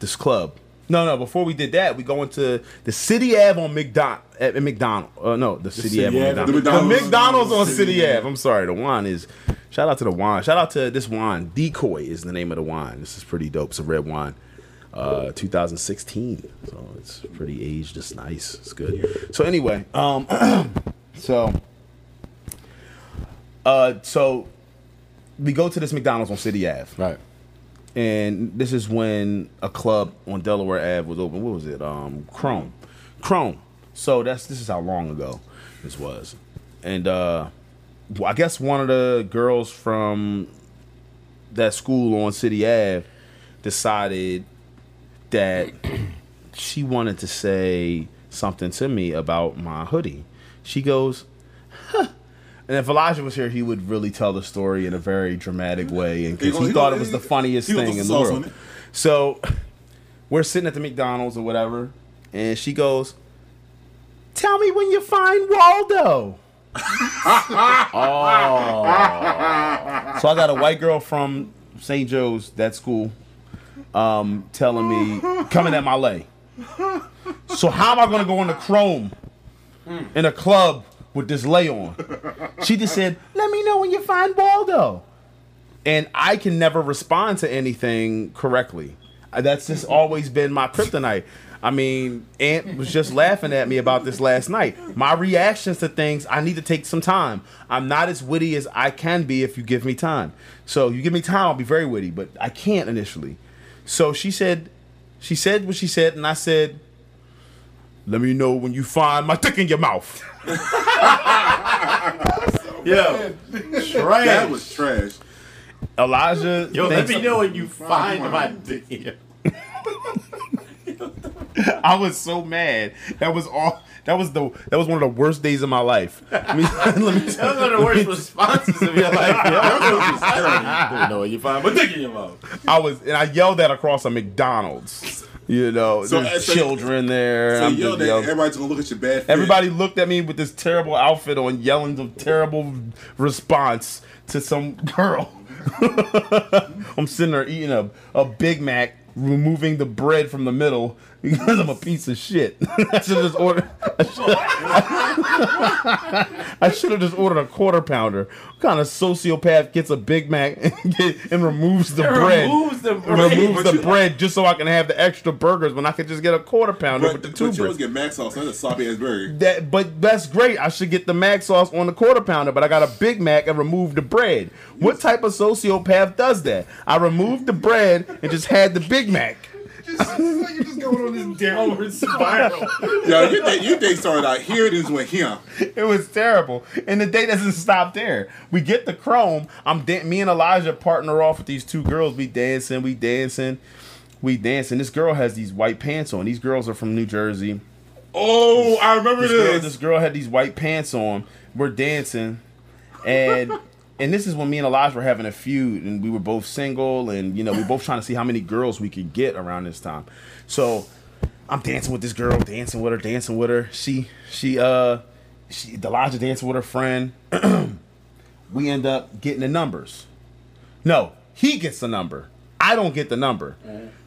this club. No, no. Before we did that, we go into the City Ave on McDonald. At McDonald. Uh, no, the City, City Ave on Ave, McDonald. the The McDonald's. McDonald's on City City Ave. Ave. I'm sorry. The wine is. Shout out to the wine. Shout out to this wine. Decoy is the name of the wine. This is pretty dope. It's a red wine. Uh, 2016. So it's pretty aged. It's nice. It's good. So anyway, um, so, uh, so we go to this McDonald's on City Ave Right. And this is when a club on Delaware Ave was open. What was it? Um, Chrome, Chrome. So that's this is how long ago this was, and uh, I guess one of the girls from that school on City Ave decided that she wanted to say something to me about my hoodie. She goes, huh. And if Elijah was here, he would really tell the story in a very dramatic way, and He because he he thought gonna- it was the funniest thing in the world. So we're sitting at the McDonald's or whatever, and she goes, "Tell me when you find Waldo." oh, so I got a white girl from St. Joe's, that school, um, telling me coming at my lay. So how am I gonna go into Chrome in a club with this lay on? She just said, "Let me know when you find Waldo." and I can never respond to anything correctly. Uh, That's just always been my kryptonite. I mean, Aunt was just laughing at me about this last night. My reactions to things, I need to take some time. I'm not as witty as I can be if you give me time. So you give me time, I'll be very witty, but I can't initially. So she said, she said what she said, and I said, "Let me know when you find my dick in your mouth." Yo, trash. That was trash. Elijah, Yo, let me know when you find my dick. here. I was so mad. That was all. That was the. That was one of the worst days of my life. I mean, let me That was one of the worst responses of your life. Yo, Don't know when you find my dick in your mouth. I was, and I yelled that across a McDonald's. You know, So, there's uh, so- children there. So yo, yelling. everybody's gonna look at your bad. fit. Everybody looked at me with this terrible outfit on, yelling the terrible response to some girl. I'm sitting there eating a, a Big Mac, removing the bread from the middle because I'm a piece of shit. I should have just ordered. I should have just ordered a quarter pounder. What kind of sociopath gets a Big Mac and, get, and removes the bread? Removes the bread. removes the you- bread just so I can have the extra burgers when I could just get a quarter pounder But, with the but two you always burgers. get mac sauce. That's a sloppy ass burger. That, but that's great. I should get the mac sauce on the quarter pounder, but I got a Big Mac and removed the bread. What type of sociopath does that? I removed the bread and just had the Big Mac. Just, you're just going on this downward spiral. Yo, you think you think started out here? This went here. It was terrible, and the day doesn't stop there. We get the chrome. I'm da- me and Elijah partner off with these two girls. We dancing, we dancing, we dancing. This girl has these white pants on. These girls are from New Jersey. Oh, I remember this girl, this. this girl had these white pants on. We're dancing, and and this is when me and Elijah were having a feud, and we were both single, and you know we were both trying to see how many girls we could get around this time. So I'm dancing with this girl, dancing with her, dancing with her. She she uh she Elijah dancing with her friend. we end up getting the numbers. No, he gets the number. I don't get the number.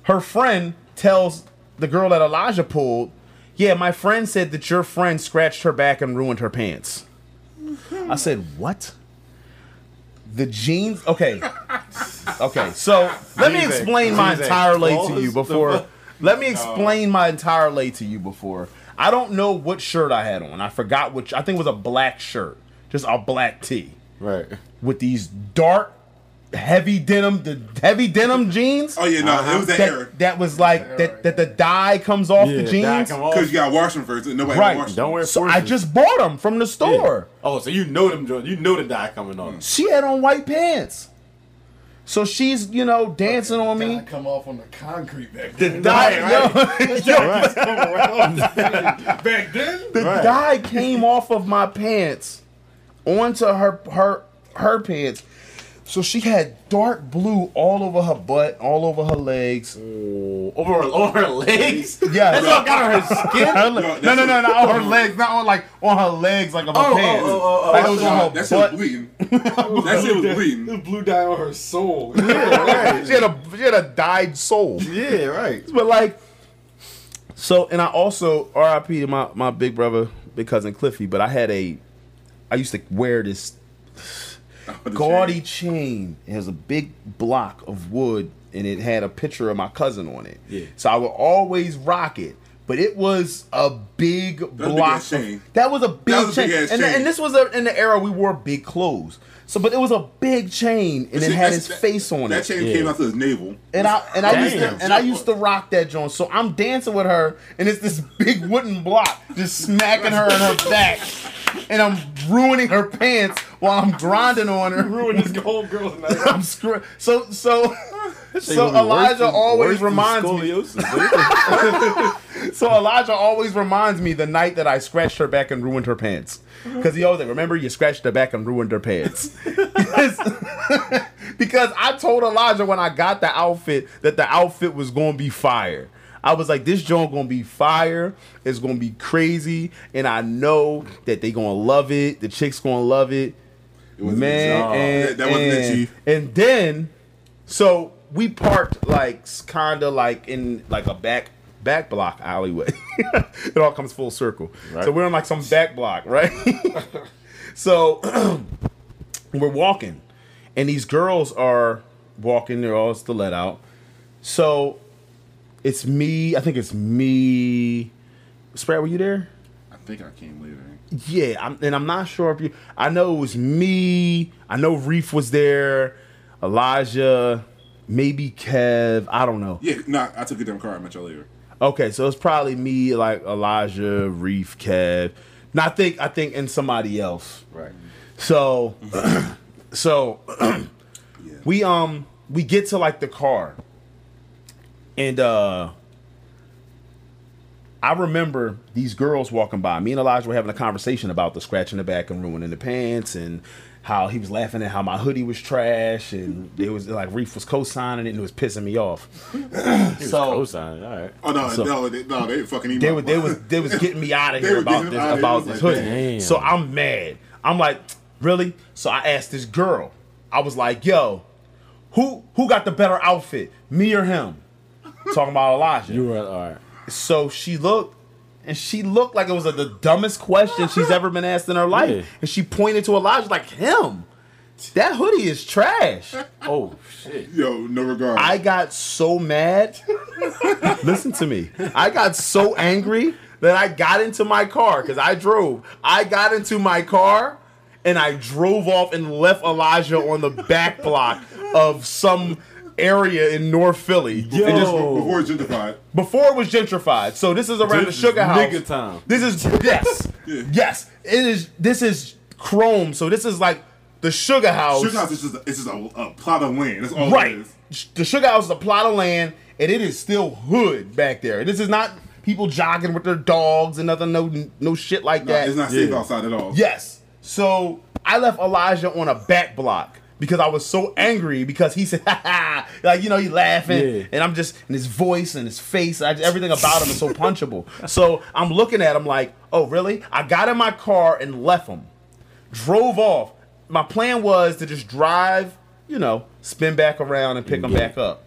Her friend tells the girl that Elijah pulled, "Yeah, my friend said that your friend scratched her back and ruined her pants." I said, "What?" The jeans. Okay. Okay. So let me explain my entire lay to you before. Let me explain my entire lay to you before. I don't know what shirt I had on. I forgot which. I think it was a black shirt, just a black tee Right. with these dark, heavy denim, the heavy denim jeans. Oh yeah, no, it was that, era. that, that was like that, that the dye comes off the jeans. Because you gotta wash them first. and Nobody Right. washed them. Don't wear So I just bought them from the store. Oh, so you know them joints. You know the dye coming on. Mm. She had on white pants. So she's, you know, dancing on me. Come off on the concrete back then. Dye, yo, yo, back then? the Right. dye came off of my pants onto her her her pants. So she had dark blue all over her butt, all over her legs. Over her, over her legs. Yeah, That's all got on her skin. Her le- no, no, no, not on her legs, not on like on her legs, like on her Oh, oh, pants. oh, oh, oh. like it was on her That shit was bleeding. that shit was bleeding. The blue dye on her soul. yeah, right. she had a she had a dyed soul. Yeah, right. But like, so and I also R.I.P. to my my big brother, big cousin Cliffy. But I had a, I used to wear this The gaudy chain. chain. It has a big block of wood, and it had a picture of my cousin on it. Yeah. So I would always rock it. But it was a big a block. big-ass of- chain. that was a big was a chain. big-ass and, chain. and this was a, in the era we wore big clothes. So, but it was a big chain, and it had that's- his face on That it. That chain Yeah. came out to his navel. And I and I used to and I used to rock that joint. So I'm dancing with her, and it's this big wooden block just smacking her in her back, and I'm ruining her pants while I'm grinding on her. Ruined this whole girl's night. I'm screw. So so so Shit gonna be worse Elijah always reminds me. So Elijah always reminds me the night that I scratched her back and ruined her pants. Mm-hmm. Because he always like, remember you scratched her back and ruined her pants. because, because I told Elijah when I got the outfit that the outfit was gonna be fire. I was like, this joint gonna be fire. It's gonna be crazy, and I know that they gonna love it. The chicks gonna love it. It wasn't Man, that- and, that, that wasn't and, it, chief. and then, so we parked like kind of like in like a back back block alleyway. it all comes full circle. Right. So we're in like some back block, right? so we're walking, and these girls are walking. They're all stiletto out. So it's me. I think it's me. Spread, were you there? I think I came later. Yeah, I'm, and I'm not sure if you. I know it was me. I know Reef was there. Elijah, maybe Kev. I don't know. Yeah, nah, I took a damn car. I met y'all later. Okay, so it's probably me, like Elijah, Reef, Kev. And I think I think and somebody else. right. So, so Yeah. we um we get to like the car, and uh I remember these girls walking by. Me and Elijah were having a conversation about the scratching the back and ruining the pants, and how he was laughing at how my hoodie was trash, and it was like Reef was co-signing it, and it was pissing me off. so Cosign. All right. Oh no, So- no, they, no, they fucking emailed. they was they was they was getting me out of here about this him here. about this like, hoodie. damn. So I'm mad. I'm like, really? So I asked this girl. I was like, yo, who who got the better outfit, me or him? Talking about Elijah. You were all right. So she looked. And she looked like it was like the dumbest question she's ever been asked in her life. Yeah. And she pointed to Elijah like him. That hoodie is trash. Oh shit. Yo, no regard. I got so mad. Listen to me. I got so angry that I got into my car because I drove. I got into my car and I drove off and left Elijah on the back block of some area in North Philly. And just- Yo. before it's gentrified. before it was gentrified. So this is around This the sugar is house. nigga time. This is yes, Yeah. yes. It is. This is Chrome. So this is like the sugar house. Sugar House is just, a, it's just a, a plot of land. That's all Right. it is. The sugar house is a plot of land, and it is still hood back there. This is not people jogging with their dogs and nothing, no, no shit like No, that. it's not safe Yeah. outside at all. Yes. So I left Elijah on a back block because I was so angry because he said, ha ha, like, you know, he laughing. Yeah. And I'm just, and his voice and his face, I, everything about him is so punchable. so I'm looking at him like, oh, really? I got in my car and left him. Drove off. My plan was to just drive, you know, spin back around and pick him back up.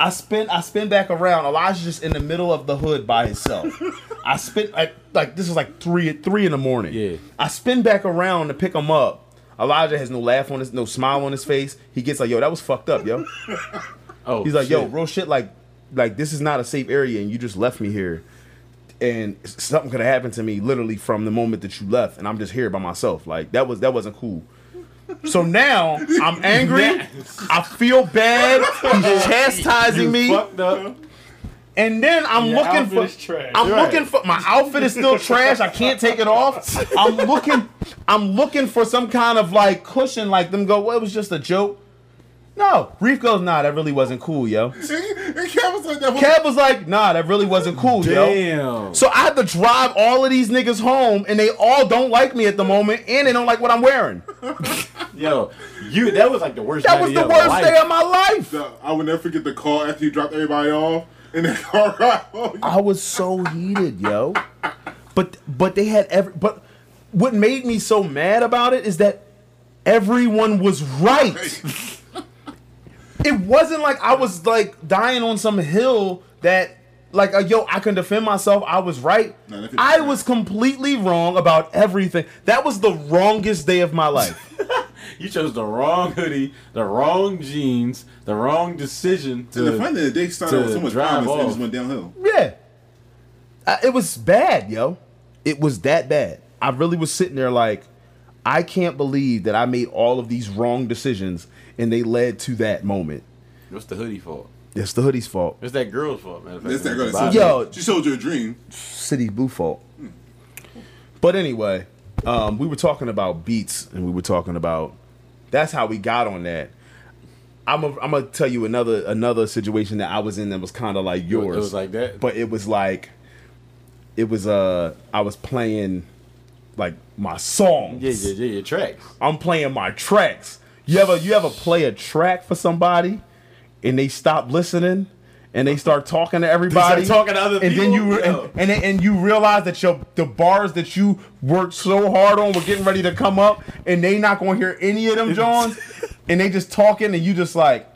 I spin I spin back around. Elijah's just in the middle of the hood by himself. I spin like like this is like three three in the morning. Yeah. I spin back around to pick him up. Elijah has no laugh on his no smile on his face. He gets like, yo, that was fucked up, yo. Oh. He's like, yo, real shit, like like this is not a safe area and you just left me here. And something could have happened to me literally from the moment that you left, and I'm just here by myself. Like that was that wasn't cool. So now I'm angry. I feel bad. He's chastising me. Fucked up. And then I'm Your looking for is trash. I'm Right. looking for my outfit is still trash. I can't take it off. I'm looking I'm looking for some kind of like cushion like them go, well, it was just a joke. No. Reef goes, nah, that really wasn't cool, yo. See? And Kev was like that. Kev was like, nah, that really wasn't cool, yo. Damn. So I had to drive all of these niggas home and they all don't like me at the moment and they don't like what I'm wearing. Yo, You that was like the worst. That night was of the your worst life. day of my life. I will never forget the call after you dropped everybody off in the car ride. I was so heated, yo. But but they had every but what made me so mad about it is that everyone was right. it wasn't like I was like dying on some hill that like uh, yo I can defend myself. I was right. No, that- I was completely wrong about everything. That was the wrongest day of my life. You chose the wrong hoodie, the wrong jeans, the wrong decision to. And the funny thing is they started with so much drive promise and it just went downhill. Yeah. Uh, it was bad, yo. It was that bad. I really was sitting there like, I can't believe that I made all of these wrong decisions and they led to that moment. What's the hoodie fault? It's the hoodie's fault. It's that girl's fault, man. That's that girl that Yo. She showed you a dream. City Blue fault. But anyway, um, we were talking about beats and we were talking about that's how we got on that. I'm a, I'm gonna tell you another another situation that I was in that was kind of like yours. It was like that. but it was like it was uh I was playing like my songs. yeah, yeah, yeah, your tracks. I'm playing my tracks. You ever you ever play a track for somebody and they stop listening and they start talking to everybody, talking to other and then you re- and, and then- and you realize that your the bars that you worked so hard on were getting ready to come up and they not gonna hear any of them Johns and they just talking and you just like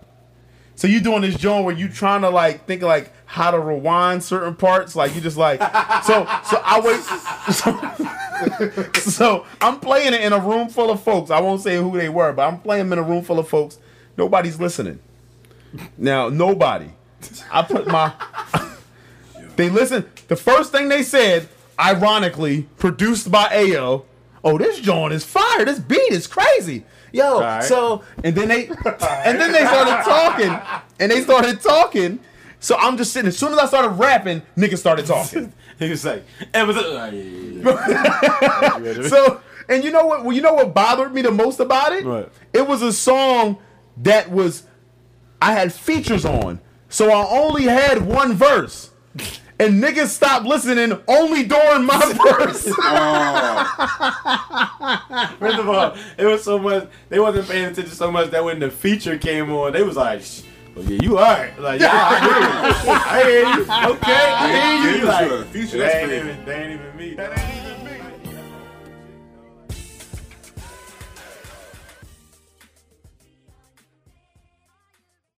so you doing this John where you trying to like think like how to rewind certain parts like you just like so so I wait so, so I'm playing it in a room full of folks. I won't say who they were, but I'm playing them in a room full of folks. Nobody's listening. Now, nobody. I put my. they listen. The first thing they said, ironically, produced by Ayo. Oh, this joint is fire. This beat is crazy. Yo, right. so and then they and then they started talking and they started talking. So I'm just sitting. As soon as I started rapping, niggas started talking. He was like, episode. Yeah, yeah, yeah. yeah. so and you know what well, you know what bothered me the most about it What? it was a song that was i had features on so i only had one verse and niggas stopped listening only during my verse oh. First of all, it was so much. They wasn't paying attention so much that when the feature came on, they was like, Shh, "Well, yeah, you alright." Like, yeah, I hear you. I hear you. Okay, I hear you. Yeah, Like, sure. Feature, they ain't even, they ain't even me.